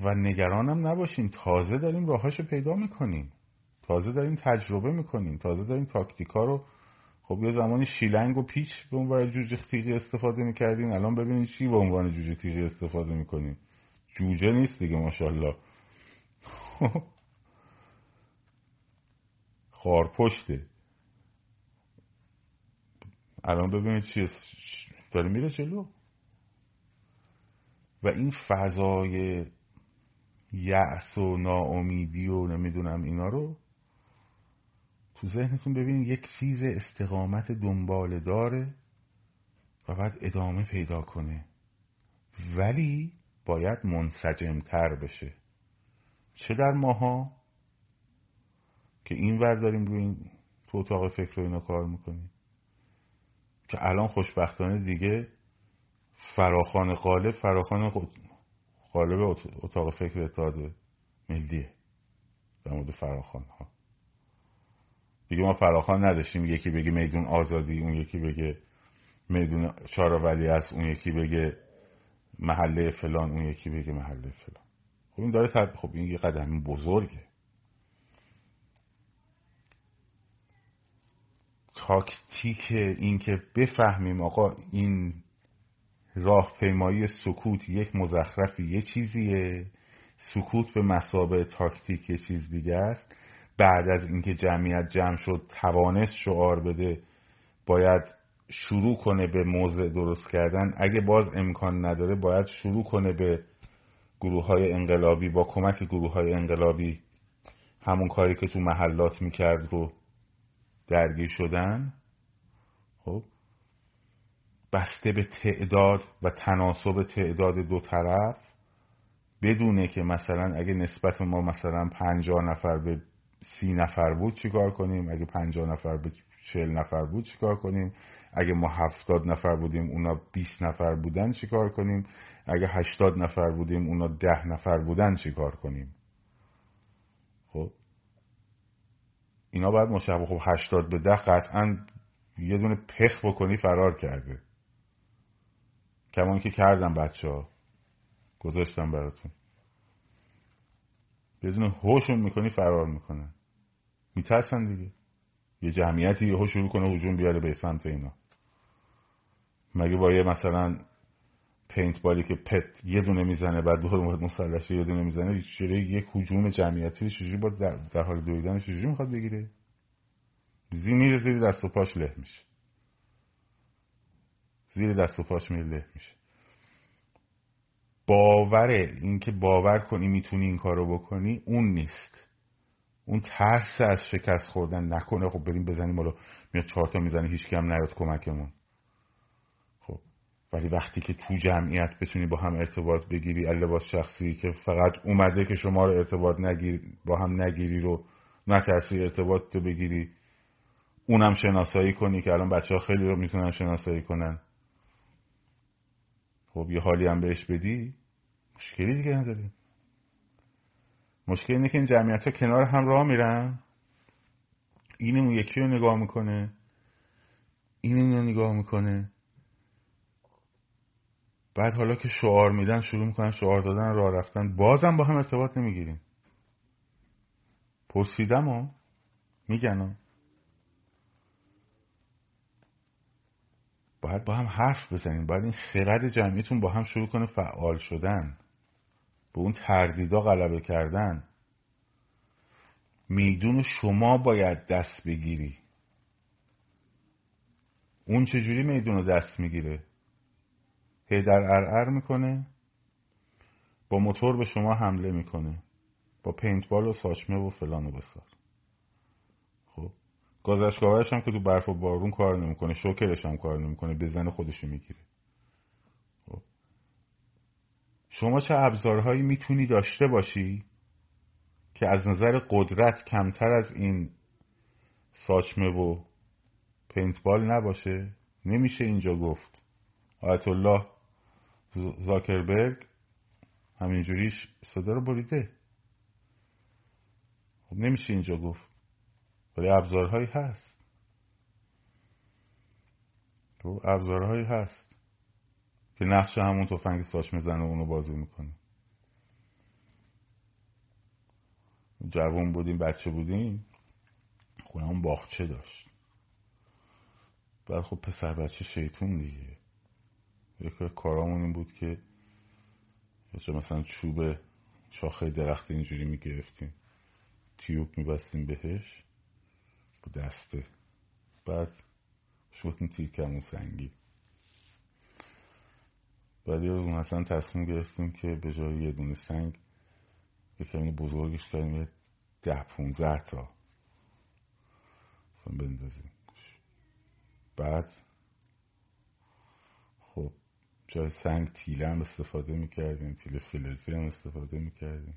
و نگرانم نباشین. تازه داریم راهاشو پیدا می‌کنیم. تازه داریم تجربه می‌کنیم. تازه داریم تاکتیکا رو خب یه زمانی شیلنگ و پیچ به عنوان جوجه تیغی استفاده می‌کردین الان ببینید چی به عنوان جوجه تیغی استفاده می‌کنیم جوجه نیست دیگه ماشاءالله. خارپشته. الان ببینید چی داره میره جلو. و این فضای یأس و ناامیدی و نمی‌دونم اینا رو تو ذهنتون ببینید یک چیز استقامت دنبال داره و بعد ادامه پیدا کنه. ولی باید منسجمتر بشه. چه در ماها؟ که این ور داریم روی این تو اتاق فکر رو اینا کار می‌کنیم. که الان خوشبختانه دیگه فراخان قالب فراخان قالب اتاق فکر اتحاد ملیه در مورد فراخان ها دیگه ما فراخان نداشتیم. یکی بگه میدون آزادی اون یکی بگه میدون ولی است اون یکی بگه محله فلان اون یکی بگه محله فلان. خب این داره تب... خب این یه قدم بزرگه. تاکتیک این که بفهمیم آقا این راهپیمایی سکوت یک مزخرفی یه چیزیه. سکوت به مسابه تاکتیک یه چیز دیگه است. بعد از اینکه جمعیت جمع شد توانست شعار بده باید شروع کنه به موضع درست کردن. اگه باز امکان نداره باید شروع کنه به گروه های انقلابی. با کمک گروه های انقلابی همون کاری که تو محلات می‌کرد رو درگیر شدن. خب بسته به تعداد و تناسب تعداد دو طرف بدونه که مثلا اگه نسبت ما مثلا پنجاه نفر به سی نفر بود چیکار کنیم؟ اگه پنجاه نفر به چهل نفر بود چیکار کنیم؟ اگه ما هفتاد نفر بودیم اونا بیست نفر بودن چیکار کنیم؟ اگه هشتاد نفر بودیم اونا ده نفر بودن چیکار کنیم؟ خب اینا باید مشابه خب هشتاد به ده قطعا یه دونه پخ بکنی فرار کرده. کمان که کردم بچه ها گذاشتم براتون. بدون هوشون می‌کنی فرار می‌کنن میترسن دیگه. یه جمعیتی یهو شروع کنه هجوم بیاره به سمت اینا. مگه با یه مثلا پینت بالی که پت یه دونه می‌زنه بعد دور مورد مسلحه یه دونه می‌زنه چجوری یک هجوم جمعیتی چجوری با در, حال دویدن چجوری می‌خواد بگیره؟ زی میره زیر دست و پاش له میشه. زیر دست و پاش میره له میشه. باوره اینکه باور کنی می‌تونی این کارو بکنی اون نیست. اون ترس از شکست خوردن نکنه. خب بریم بزنیم بالا. میاد چهار تا می‌زنه هیچ هم نیاد کمکمون. خب ولی وقتی که تو جمعیت بتونی با هم ارتباط بگیری لباس شخصی که فقط اومده که شما رو ارتباط نگیری با هم نگیری رو نترسی ارتباط تو بگیری. اونم شناسایی کنی که الان بچه ها خیلی رو می‌تونن شناسایی کنن. خب یه حالی هم بهش بدی؟ مشکلی دیگه نداری مشکل اینه که این جمعیت ها کنار هم راه میرن. این اون یکی رو نگاه می‌کنه. این این رو نگاه می‌کنه. بعد حالا که شعار میدن شروع می‌کنن شعار دادن راه رفتن بازم با هم ارتباط نمی‌گیریم. پرسیدم و میگن. باید با هم حرف بزنیم. باید این خرد جمعیتون با هم شروع کنه فعال شدن. به اون تردیدا غلبه کردن. میدون شما باید دست بگیری. اون چجوری میدون رو دست می‌گیره؟ هیدر ارعر می‌کنه با موتور به شما حمله می‌کنه با پینتبال و ساچمه و فلان و بسار. خب گازشگاهش هم که تو برف و بارون کار نمی‌کنه شوکرش هم کار نمی‌کنه بزن خودشو می‌گیره خب شما چه ابزارهایی می‌تونی داشته باشی که از نظر قدرت کمتر از این ساچمه و پینتبال نباشه؟ نمیشه اینجا گفت. آیت الله زاکربرگ همینجوریش صدا رو بریده. خب نمیشه اینجا گفت. ولی ابزارهایی هست. تو خب ابزارهایی هست. که نقش همون تفنگ ساچمه زنه اونو بازی می‌کنه. جوان بودیم بچه بودیم خونمون باغچه داشت. بعد خب پسر بچه شیطون دیگه. یکی کارامون این بود که مثلا چوب شاخه درخت اینجوری می‌گرفتیم. تیوب میبستیم بهش با دسته. بعد شوتیم تیر کمون بعد یه روز مثلا تصمیم گرفتیم که به جای یه دونه سنگ یه کمی بزرگش کردیم یه ده پونزه تا. مثلا بندازیم. بعد خب جای سنگ تیله هم استفاده می‌کردیم تیله فلزی هم استفاده می‌کردیم.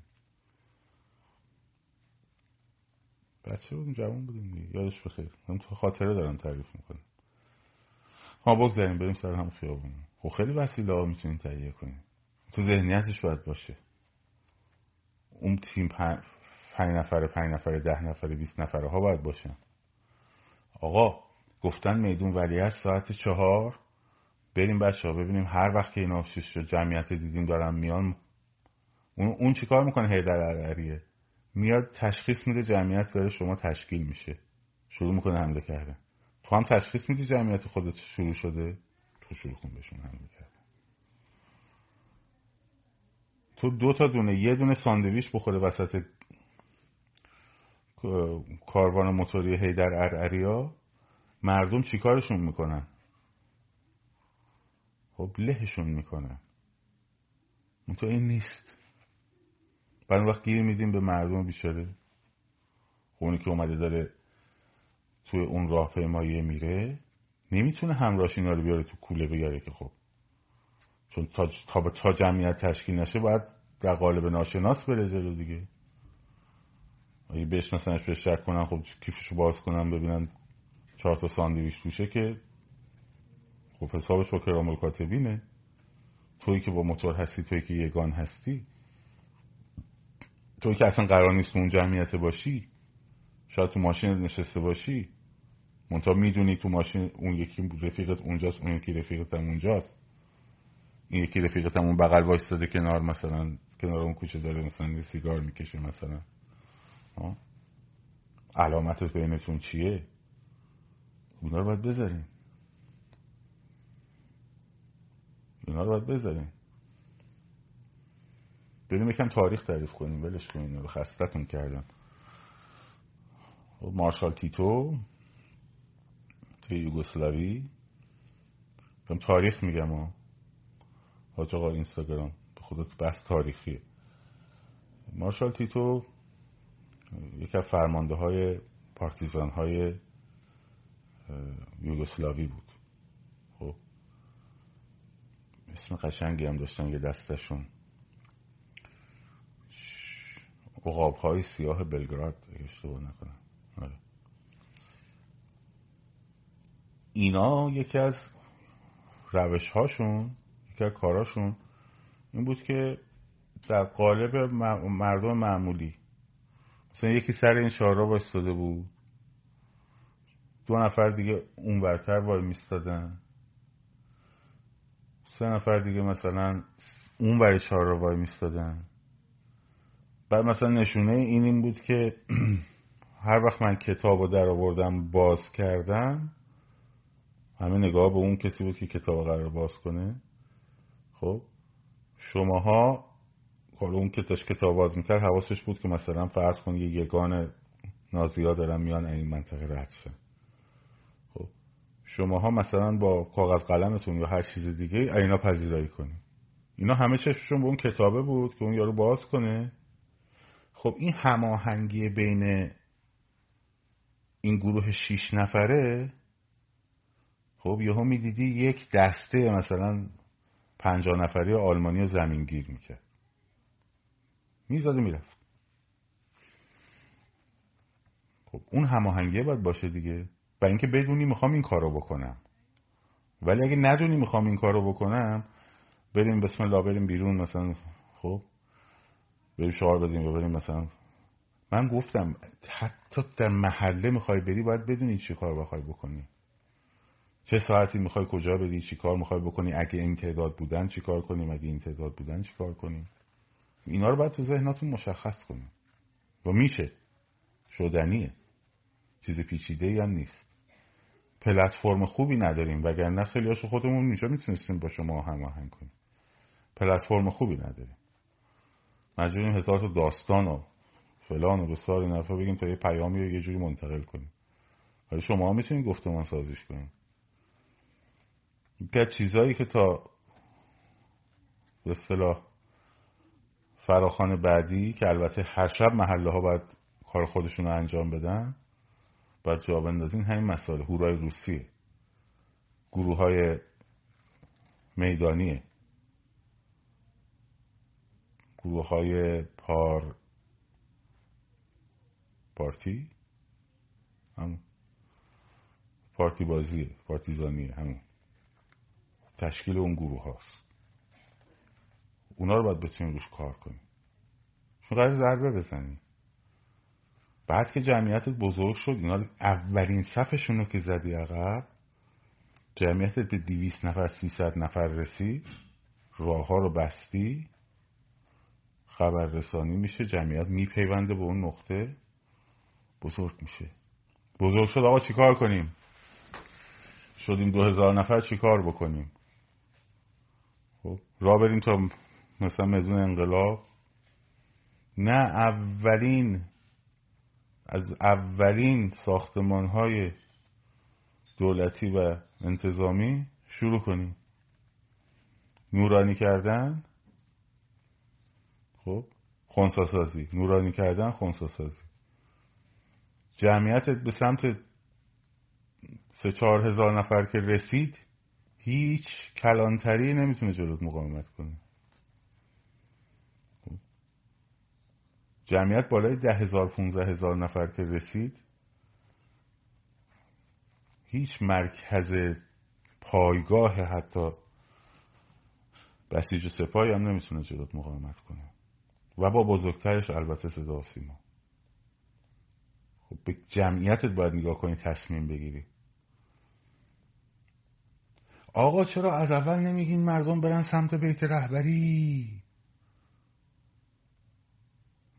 بچه بودیم جوان بودیم دیگه. یادش بخیر. من تو خاطره دارم تعریف می‌کنم. ما بگذاریم بریم سر هم خیابون. خب خیلی وسیله ها می‌تونیم تهیه کنیم. تو ذهنیتش باید باشه. اون تیم پنج نفره پنج نفره ده نفره بیست نفره ها باید باشن. آقا گفتن میدون ولیت ساعت چهار. بریم بچه ها ببینیم هر وقت که این شد جمعیت دیدیم دارن میان. اون, اون چیکار می‌کنه؟ هیدر عریه میاد تشخیص میده جمعیت داره شما تشکیل میشه. شروع می‌کنه حمله کرده تو هم تشخیص میدی جمعیت خودت شروع شده؟ شروع کن بهشون حمله کرده تو دو تا دونه یه دونه ساندویچ بخوره وسط کاروان موتوری هیدر ارعریا. مردم چیکارشون می‌کنن؟ خب لهشون می‌کنن. تو این نیست. بعد وقت گیر میدیم به مردم بیچاره. اونی که اومده داره توی اون راهپیمایی میره. نمی‌تونه همراهش اینا رو بیاره تو کوله بگره که خب. چون تا, تا, تا جمعیت تشکیل نشه باید در قالب ناشناس بره جلو دیگه. اگه بشناسنش بهش شک کنن خب کیفشو باز کنن ببینن چهار تا ساندویچ توشه که خب حسابش با کرام کاتبینه توی که با موتور هستی توی که یگان هستی. توی که اصلا قرار نیست اون جمعیت باشی. شاید تو ماشین نشسته باشی. منتها می‌دونی تو ماشین اون یکی رفیقت اونجاست اون یکی رفیقت هم اونجاست. این یکی رفیقت هم اون بغل وایستاده کنار مثلا کنار اون کوچه داره مثلا یه سیگار می‌کشه مثلا. علامت بینتون چیه؟ اونا رو باید بذاریم اونا رو باید بذاریم بریم یکم تاریخ تعریف کنیم. ولش کنیم رو خستتون کردم. خب، مارشال تیتو. توی یوگسلاوی. تاریخ میگم ها. حاج آقا اینستاگرام. به خودت بحث تاریخیه. مارشال تیتو یکی از فرمانده های پارتیزان های یوگسلاوی بود. خب. اسم قشنگی هم داشتن یه دستشون. اقاب های سیاه بلگراد اشتباه نکنم آره. اینا یکی از روش هاشون یکی از کاراشون این بود که در قالب مردم معمولی مثلا یکی سر این چهارراه وایستاده بود دو نفر دیگه اون برتر وای میستادن سه نفر دیگه مثلا اون برای چهار رو وای میستادن. بعد مثلا نشونه این این بود که هر وقت من کتاب رو در آوردم باز کردم همه نگاه به اون کسی بود که کتاب قرار باز کنه. خب شماها حالا اون که داشت کتاب باز می‌کرد حواسش بود که مثلا فرض کن یه یگان نازیا دارن میان این منطقه رد شن خب شماها مثلا با کاغذ قلمتون یا هر چیز دیگه اینا پذیرایی کنید اینا همه چشمشون به اون کتابه بود که اون یارو باز کنه. خب این هماهنگی بین این گروه شیش نفره خب یهو می‌دیدی یک دسته مثلا پنجاه نفری آلمانی رو زمینگیر می‌کرد. می‌زد و می‌رفت. خب اون هماهنگیه باید باشه دیگه. و اینکه بدونی می‌خوام این کارو بکنم. ولی اگه ندونی می‌خوام این کارو بکنم بریم بسم الله بریم بیرون مثلا. خب بریم شعار بدیم و بریم مثلا. من گفتم حتی در محله می‌خوای بری باید بدونی چی کار بخوای بکنی. چه ساعتی می‌خوای کجا بدی چی کار می‌خوای بکنی؟ اگه این تعداد بودن چی کار کنیم؟ اگه این تعداد بودن چی کار کنیم؟ اینا رو باید تو ذهناتون مشخص کنیم. و میشه. شدنیه. چیز پیچیده ای هم نیست. پلتفرم خوبی نداریم. وگرنه خیلی هاشو خودمون اینجا می‌تونستیم با شما هماهنگ کنیم. پلتفرم خوبی نداریم. مجبوریم هزار تا داستان و فلان و بسار این بگیم تا یه پیامی رو یه جوری منتقل کنیم. ولی شما می‌تونید گفتمان سازیش کنیم یکی چیزایی که تا به اصطلاح فراخان بعدی که البته هر شب محله ها باید کار خودشون رو انجام بدن باید جواب بندازین همین مسائل هورای روسیه. گروه های میدانیه. گروه های پار پارتی؟ همون. پارتی بازیه پارتیزانیه همون. تشکیل اون گروه هاست. اونا رو باید بتونیم روش کار کنیم. چون قرار ضربه بزنیم. بعد که جمعیتت بزرگ شد اینا اولین صفشون رو که زدی عقب جمعیتت به دیویس نفر سیصد نفر رسید راه ها رو بستی خبررسانی میشه جمعیت میپیونده به اون نقطه بزرگ میشه. بزرگ شد آقا چیکار کنیم؟ شدیم دو هزار نفر چیکار بکنیم؟ را بریم تا مثلا مدون انقلاب. نه اولین از اولین ساختمان های دولتی و انتظامی شروع کنیم. نورانی کردن. خب خونساسازی. نورانی کردن خونساسازی. جمعیت به سمت سه چهار هزار نفر که رسید هیچ کلانتری نمی‌تونه جلوت مقاومت کنه. جمعیت بالای ده هزار پونزه هزار نفر که رسید هیچ مرکز پایگاه حتی بسیج و سپاهی هم نمی‌تونه جلوت مقاومت کنه. و با بزرگترش البته صدا سیما. خب به جمعیتت باید نگاه کنی تصمیم بگیری. آقا چرا از اول نمیگین مردم برن سمت بیت رهبری؟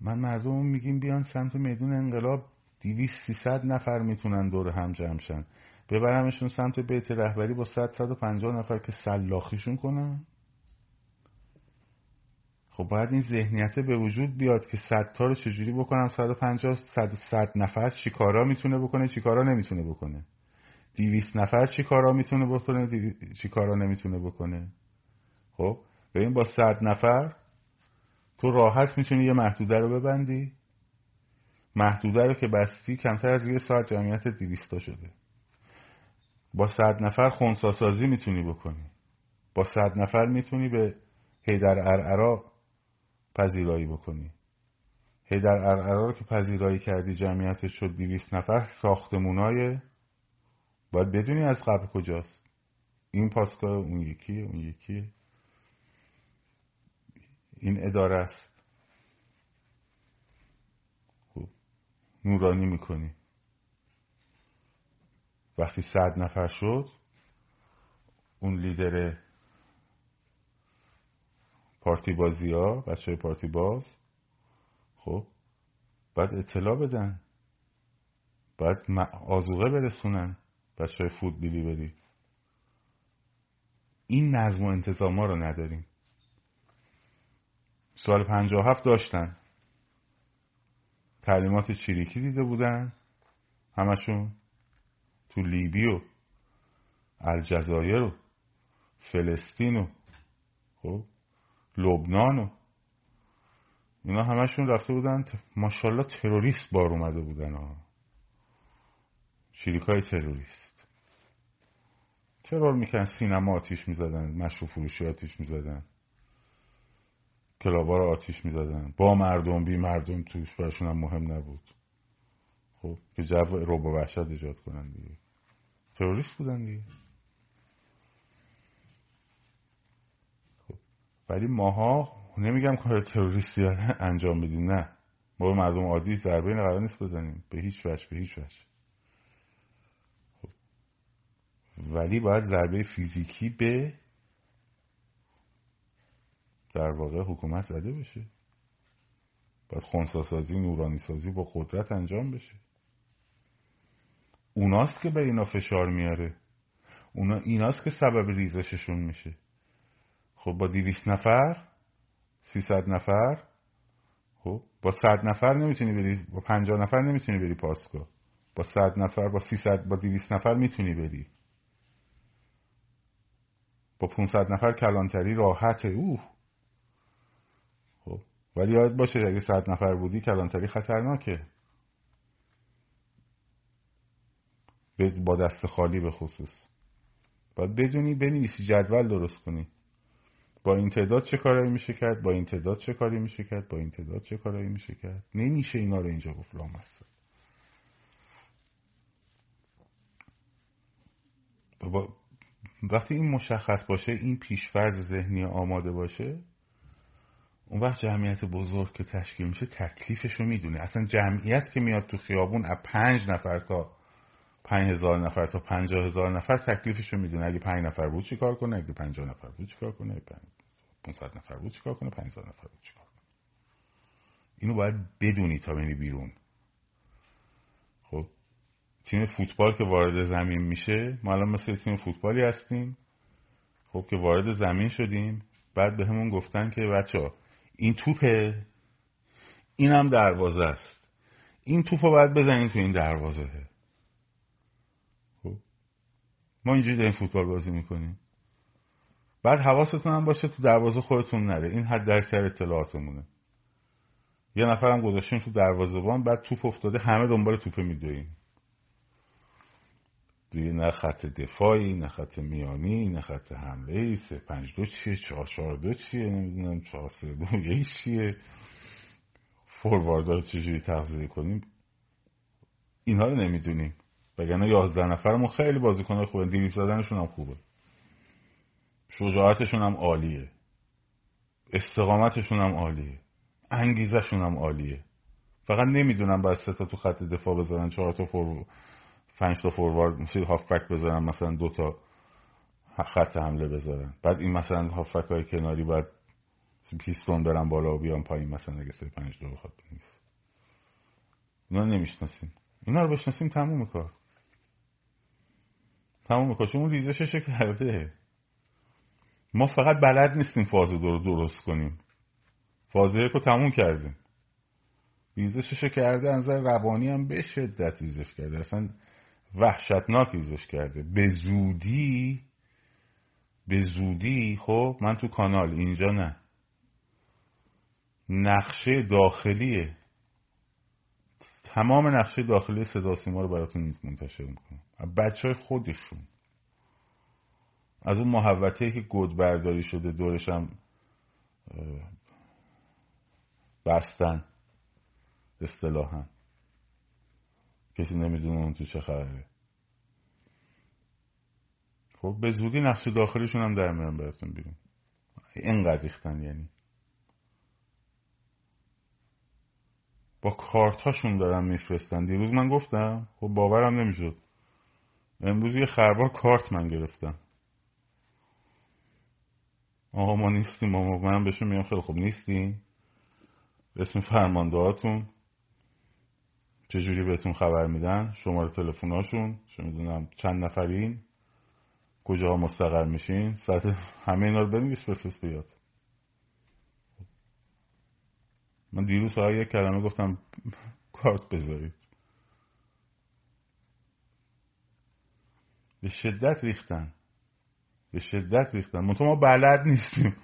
من مردم میگیم بیان سمت میدون انقلاب دیویس سیصد نفر می‌تونن دور هم جمع شن. ببرمشون سمت بیت رهبری با صد صد و پنجاه نفر که سلاخیشون کنن. خب باید این ذهنیت به وجود بیاد که صد تا رو چجوری بکنم؟ صد و پنجاه صد, صد نفر چیکارا می‌تونه بکنه چیکارا نمی‌تونه بکنه؟ دیویس نفر چیکارا می‌تونه بکنه؟ چیکارا نمی‌تونه بکنه؟ خب ببین با صد نفر تو راحت می‌تونی یه محدوده رو ببندی. محدوده رو که بستی کمتر از یه ساعت جمعیت دیویستا شده. با صد نفر خونساسازی می‌تونی بکنی. با صد نفر می‌تونی به هیدر ارعرا پذیرایی بکنی. هیدر ارعرا رو که پذیرایی کردی جمعیتش شد دیویست نفر ساختمونای باید بدونی از قبل کجاست. این پاسگاه اون یکیه اون یکیه این اداره است. خوب نورانی می‌کنی. وقتی صد نفر شد اون لیدر پارتی بازی ها بچه های پارتی باز خب باید اطلاع بدن. باید آزوغه برسونن. بچه های فود بری این نظم و انتظام ها رو نداریم. سال پنجاه هفت داشتن. تعلیمات چریکی دیده بودن. همشون تو لیبی و الجزایر و فلسطین و خب لبنان و اینا همشون رفته بودن. ماشاءالله تروریست بار اومده بودن ها. شریک های تروریست. ترور میکن سینما آتیش می‌زدن مشروع فروشی آتیش می‌زدن. کلابا رو آتیش می‌زدن. با مردم بی مردم توش برشون هم مهم نبود. خب که جو روبا وحشت ایجاد کنن دیگه. تروریست بودن دیگه. خب ولی ماها نمیگم کار تروریستی انجام بدیم نه. ما به مردم عادی ضربه قرار نیست بزنیم. به هیچ وجه به هیچ وجه خب. ولی باید ضربه فیزیکی به در واقع حکومت زده بشه. باید خونساسازی نورانی سازی با قدرت انجام بشه. اوناست که به اینا فشار میاره. اونا ایناست که سبب ریزششون میشه. خب با دیویس نفر سیصد نفر خب با صد نفر نمی‌تونی بری با پنجاه نفر نمی‌تونی بری پاسکو با صد نفر با سیصد با دیویس نفر می‌تونی بری. با 500 نفر کلانتری راحته اوه. خب. ولی یاد باشه اگه صد نفر بودی کلانتری خطرناکه. با دست خالی به خصوص. باید بدونی بنویسی جدول درست کنی. با این تعداد چه کارایی میشه کرد؟ با این تعداد چه کاری میشه کرد؟ با این تعداد چه کارایی میشه کرد؟ نمیشه اینا رو اینجا گفت لامصب وقتی این مشخص باشه این پیشفرز ذهنی آماده باشه اون وقت جمعیت بزرگ که تشکیل میشه تکلیفش رو می‌دونه. اصلا جمعیت که میاد تو خیابون از پنج نفر تا پنج هزار نفر تا پنجاه هزار نفر تکلیفش رو می‌دونه. اگه پنج نفر بود چی کار کنه؟ اگه پنجاه نفر بود چی کار کنه پونصد نفر بود چی کار کنه؟ پنج نفر بود چی کار کنه؟ اینو باید بدونی تا بینی بیرون. تیم فوتبال که وارد زمین میشه ما الان مثل تیم فوتبالی هستیم. خب که وارد زمین شدیم. بعد به همون گفتن که بچه ها این توپه این هم دروازه است. این توپ رو باید بزنین تو این دروازه. ما اینجوری داریم فوتبال بازی می‌کنیم. بعد حواستون هم باشه تو دروازه خودتون نره. این حد اکثر اطلاعاتمونه. یه نفرم گذاشتیم تو دروازه بعد توپ افتاده همه دنبال توپ میدویم دیگه نه خط دفاعی نه خط میانی نه خط حمله ای سه پنج دو چیه چهار چهار دو چیه نمی‌دونم چهار سه دو یه چیه. فورواردار رو چجوری تغذیه کنیم؟ اینها رو نمی‌دونیم. وگرنه یازده نفرمون خیلی بازیکن خوبه. دیریف زدنشون هم خوبه. شجاعتشون هم عالیه. استقامتشون هم عالیه. انگیزشون هم عالیه. فقط نمی‌دونم باید سه تا تو خط دفاع بذارن چهار تا فور پنج تا فوروارد مثل هافبک بذارن مثلا دو تا خط حمله بذارن. بعد این مثلا هافبک های کناری باید پیستون برن بالا و بیان پایین مثلا اگه سه پنج دو بخواد نیست اینا نمی‌شناسیم. اینا رو بشناسیم تموم کار. تموم می‌کنه چون ریزشش کرده. ما فقط بلد نیستیم فاز دو رو درست کنیم. فاز رو تموم کردیم. ریزشش کرده از نظر روانی هم به شدت ریزش کرده. اصلا وحشتناک ریزش کرده. به زودی به زودی خب من تو کانال اینجا نه. تمام نقشه داخلی صدا سیما رو براتون منتشر می‌کنم. بچه های خودشون. از اون محوطه که گود برداری شده هم بستن. اصطلاحا. کسی نمی‌دونه اون تو چه خبره. خب به زودی نقش داخلیشون هم در میان براتون بیرون. اینقدر ریختن یعنی. با کارتاشون دارن میفرستن. دیروز من گفتم خب باورم نمی‌شد. امروز یه خربار کارت من گرفتم آقا ما نیستیم ما من بهشون میگم خیلی خوب نیستیم. اسم فرماندهاتون چجوری بهتون خبر میدن؟ شماره تلفناشون چه می‌دونم چند نفرین؟ کجا مستقر میشین؟ ساعت همه اینا رو بنویس بفرست بیاد من دیروز ها یک کلمه گفتم کارت بذارید. به شدت ریختن. به شدت ریختن. منطقه ما بلد نیستیم.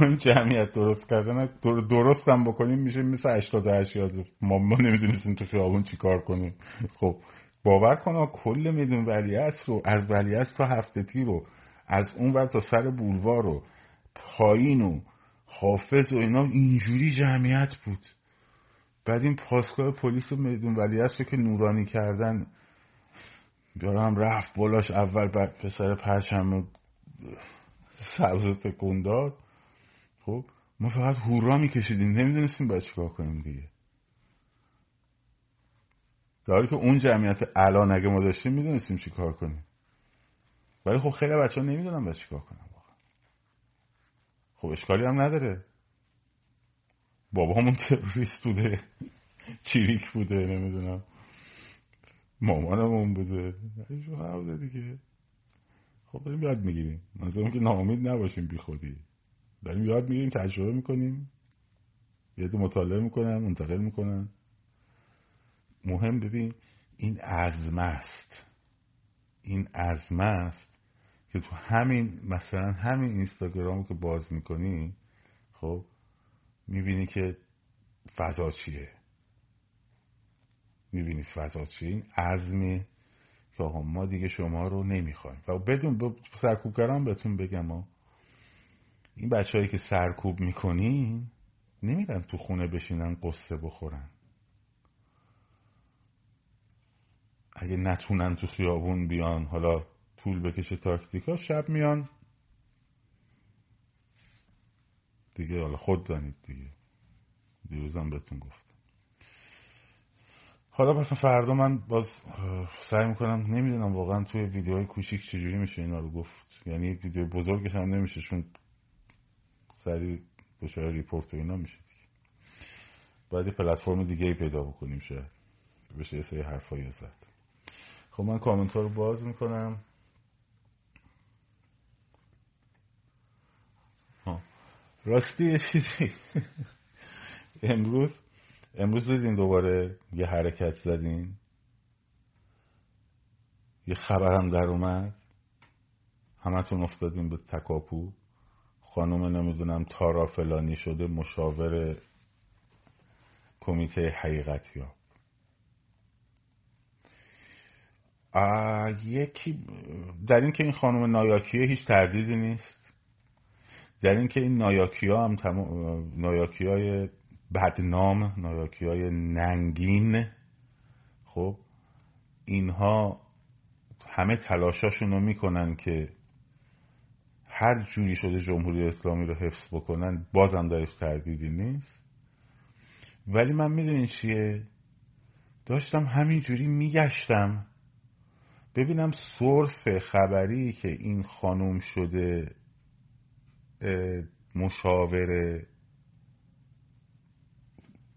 این جمعیت درست کردن. درست هم بکنیم میشه مثل 88 یاد ما, ما نمی‌دونستیم تو خیابون چی کار کنیم. خب باور کن کل میدون ولیت رو از ولیت تا هفتتی رو از اون ور تا سر بولوار رو پایین و حافظ و اینا اینجوری جمعیت بود. بعد این پاسگاه پلیس میدون ولیت رو که نورانی کردن هم رفت بالاش اول بعد پسر پرچم سبز تکون خب ما فقط هورا میکشیدیم. نمی‌دونستیم باید چیکار کنیم دیگه. در که اون جمعیت الان اگه ما داشتیم می‌دونستیم چی کار کنیم. ولی خب خیلی بچه ها نمی‌دونم باید چی کار کنم واقعا. خب اشکالی هم نداره. بابا همون تروریست بوده چیریک بوده نمی‌دونم. مامانمون بوده. بوده دیگه. خب داریم یاد می‌گیریم. منظورم که ناامید نباشیم بی خودی داریم یاد می‌گیریم تجربه می‌کنیم یه مطالعه می‌کنن منتقل می‌کنن. مهم ببین این عزمه است این عزمه است که تو همین مثلا همین اینستاگرام که باز می‌کنی خب می‌بینی که فضا چیه. می‌بینی فضا چیه. این عزمی که آقا ما دیگه شما رو نمی‌خوایم. و بدون سرکوبگران بهتون بگم ما این بچه که سرکوب می‌کنین نمیرن تو خونه بشینن قصه بخورن. اگه نتونن تو خیابون بیان حالا طول بکشه تاکتیکا شب میان. دیگه حالا خود دانید دیگه. دیروزم بهتون گفت حالا مثلا فردا من باز سعی می‌کنم نمی‌دونم واقعا توی ویدیوهای کوچیک چجوری میشه اینا رو گفت. یعنی ویدیو بزرگش هم نمیشه چون سریع دچار ریپورت و اینا میشه دیگه. باید پلتفرم دیگه ای پیدا بکنیم شاید بشه یه سری حرفایی زد خب من کامنت رو باز می‌کنم. راستی یه چیزی؟ امروز امروز دیدین دوباره یه حرکت زدین؟ یه خبرم در اومد؟ همتون افتادین به تکاپو؟ خانم نمی‌دونم تارا فلانی شده مشاور کمیته حقیقت یا یکی در این که این خانم نایاکیه هیچ تردیدی نیست. در این که این نایاکی هم نایاکی های بدنام نایاکی های ننگین. خب اینها همه تلاشاشون رو می‌کنن که هر جوری شده جمهوری اسلامی رو حفظ بکنن بازم درش تردیدی نیست. ولی من می‌دونین چیه؟ داشتم همینجوری میگشتم. ببینم سورس خبری که این خانوم شده مشاور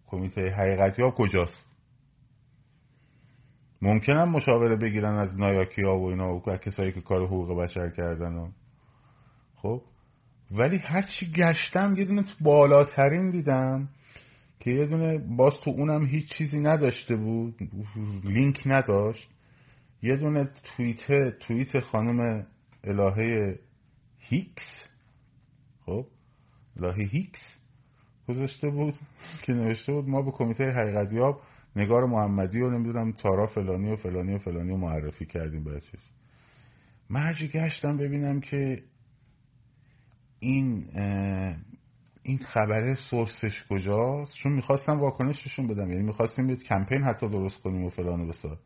کمیته حقیقتی ها کجاست؟ ممکنم مشاوره بگیرن از نایاکی ها و اینا و کسایی که کار حقوق بشر کردن و خب؟ ولی هرچی گشتم یه دونه تو بالاترین دیدم که یه دونه باز تو اونم هیچ چیزی نداشته بود لینک نداشت. یه دونه توییت توییت خانم الهه هیکس خب؟ الهه هیکس گذاشته بود که نوشته بود ما به کمیته حقیقتیاب نگار محمدی و نمی‌دونم تارا فلانی و فلانی و فلانی و معرفی کردیم به چیز. من هرچی گشتم ببینم که این این خبره سورسش کجاست؟ چون می‌خواستم واکنششون بدم. یعنی می‌خواستیم یه کمپین حتی درست کنیم و فلان و بسار.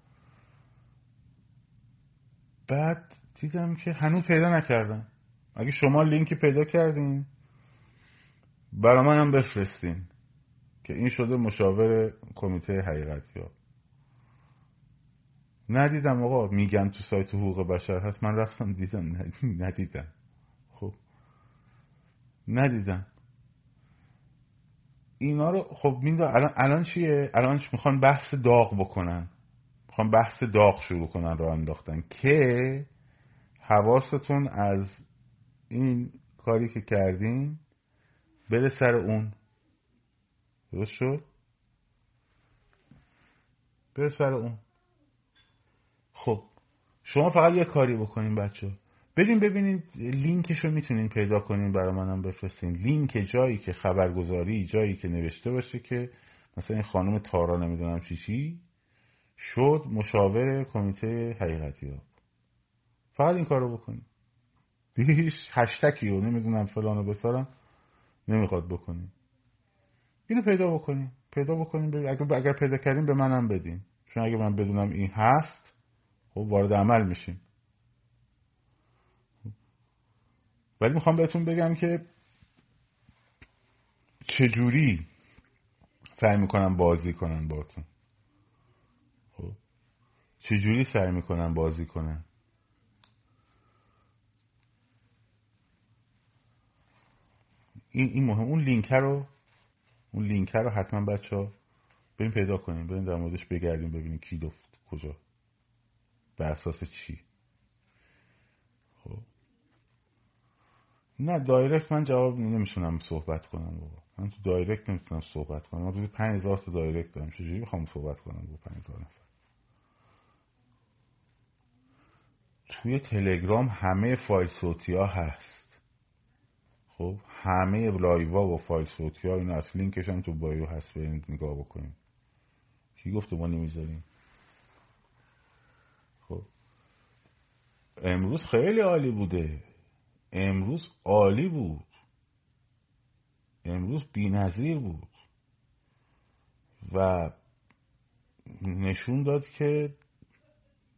بعد دیدم که هنوز پیدا نکردم اگه شما لینکی پیدا کردین برا منم بفرستین که این شده مشاور کمیته حقیقت یا ندیدم آقا میگن تو سایت حقوق بشر هست. من رفتم دیدم ندیدم. ندیدم. اینا رو خب الان الان چیه؟ الان می‌خوان بحث داغ بکنن. می‌خوان بحث داغ شروع کنن رو انداختن. که حواستون از این کاری که کردین بره سر اون. درست شد؟ بره سر اون. خب شما فقط یه کاری بکنین بچه بریم ببینید لینکش رو می‌تونین پیدا کنین برای منم بفرستین. لینک جایی که خبرگزاری جایی که نوشته باشه که مثلا این خانم تارا نمی‌دونم چی چی شد مشاور کمیته حقیقتی ها فقط این کارو بکنین دیگه هیچ هشتکی و نمی‌دونم فلانو بسارم نمی‌خواد بکنین اینو پیدا بکنین پیدا بکنین اگر, اگر پیدا کردین به منم بدین. چون اگه من بدونم این هست خب وارد عمل میشیم. ولی می‌خوام بهتون بگم که چجوری سعی می‌کنم بازی کنن باتون خب؟ چجوری سعی می‌کنن بازی کنن این این مهم اون لینک رو اون لینک رو حتما بچه ها بریم پیدا کنیم. بریم در موردش بگردیم ببینیم کی دفت کجا. بر اساس چی. خب؟ نه direct من جواب نمی‌تونم صحبت کنم بابا. من تو direct نمی‌تونم صحبت کنم. من روزی پنج هزار تا direct دارم چجوری می‌خوام صحبت کنم با پنج هزار نفر؟ توی تلگرام همه فایل صوتی ها هست. خب همه live ا و فایل صوتی ها اینو از لینکش هم تو bio هست. برید نگاه بکنیم کی گفته ما نمی‌ذاریم؟ خب. امروز خیلی عالی بوده. امروز عالی بود. امروز بینظیر بود. و نشون داد که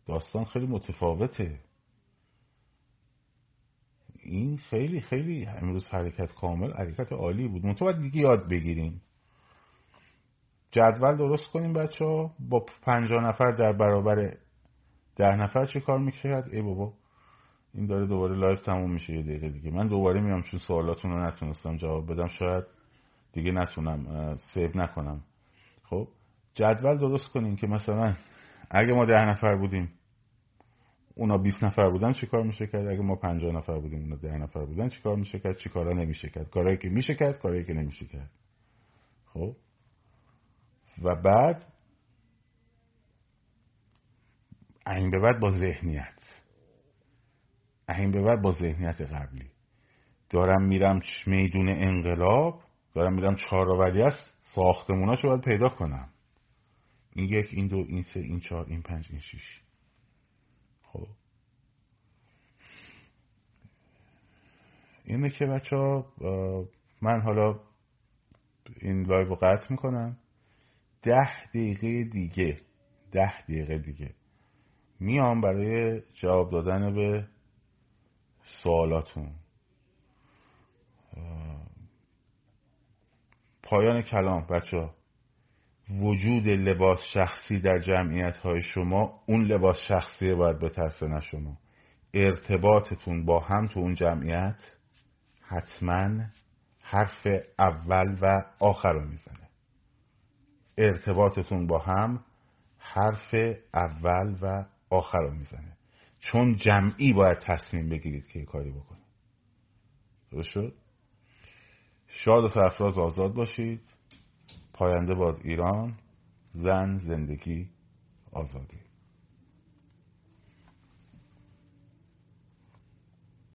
داستان خیلی متفاوته. این خیلی خیلی امروز حرکت کامل حرکت عالی بود. منطقه باید دیگه یاد بگیریم. جدول درست کنیم بچه ها با پنجاه نفر در برابر ده نفر چه کار می‌کرد؟ ای بابا. این داره دوباره live تموم میشه یه دقیقه دیگه. من دوباره میام چون سوالاتون رو نتونستم جواب بدم. شاید دیگه نتونم save نکنم. خب؟ جدول درست کنیم که مثلا اگه ما ده نفر بودیم اونا 20 نفر بودن چیکار میشه کرد؟ اگه ما 50 نفر بودیم اونا 10 نفر بودن چیکار میشه کرد؟ چیکارا نمیشه کرد؟ کارهایی که میشه کرد کارهایی که نمیشه کرد. خب؟ و بعد این به بعد با ذهنیت. این به بعد با ذهنیت قبلی. دارم میرم میدون انقلاب دارم میرم چهار است ساختموناشو باید پیدا کنم. این یک این دو این سه این چهار این پنج این شیش. خب. اینه که بچه من حالا این لایو رو قطع می‌کنم. ده دقیقه دیگه ده دقیقه دیگه میام برای جواب دادن به سوالاتون. پایان کلام بچه وجود لباس شخصی در جمعیت های شما اون لباس شخصی باید بترسه نه شما. ارتباطتون با هم تو اون جمعیت حتما حرف اول و آخر رو می‌زنه. ارتباطتون با هم حرف اول و آخر رو می‌زنه. چون جمعی باید تصمیم بگیرید که کاری بکنید. درست شد؟ شاد و سرفراز آزاد باشید. پاینده باد ایران. زن زندگی آزادی.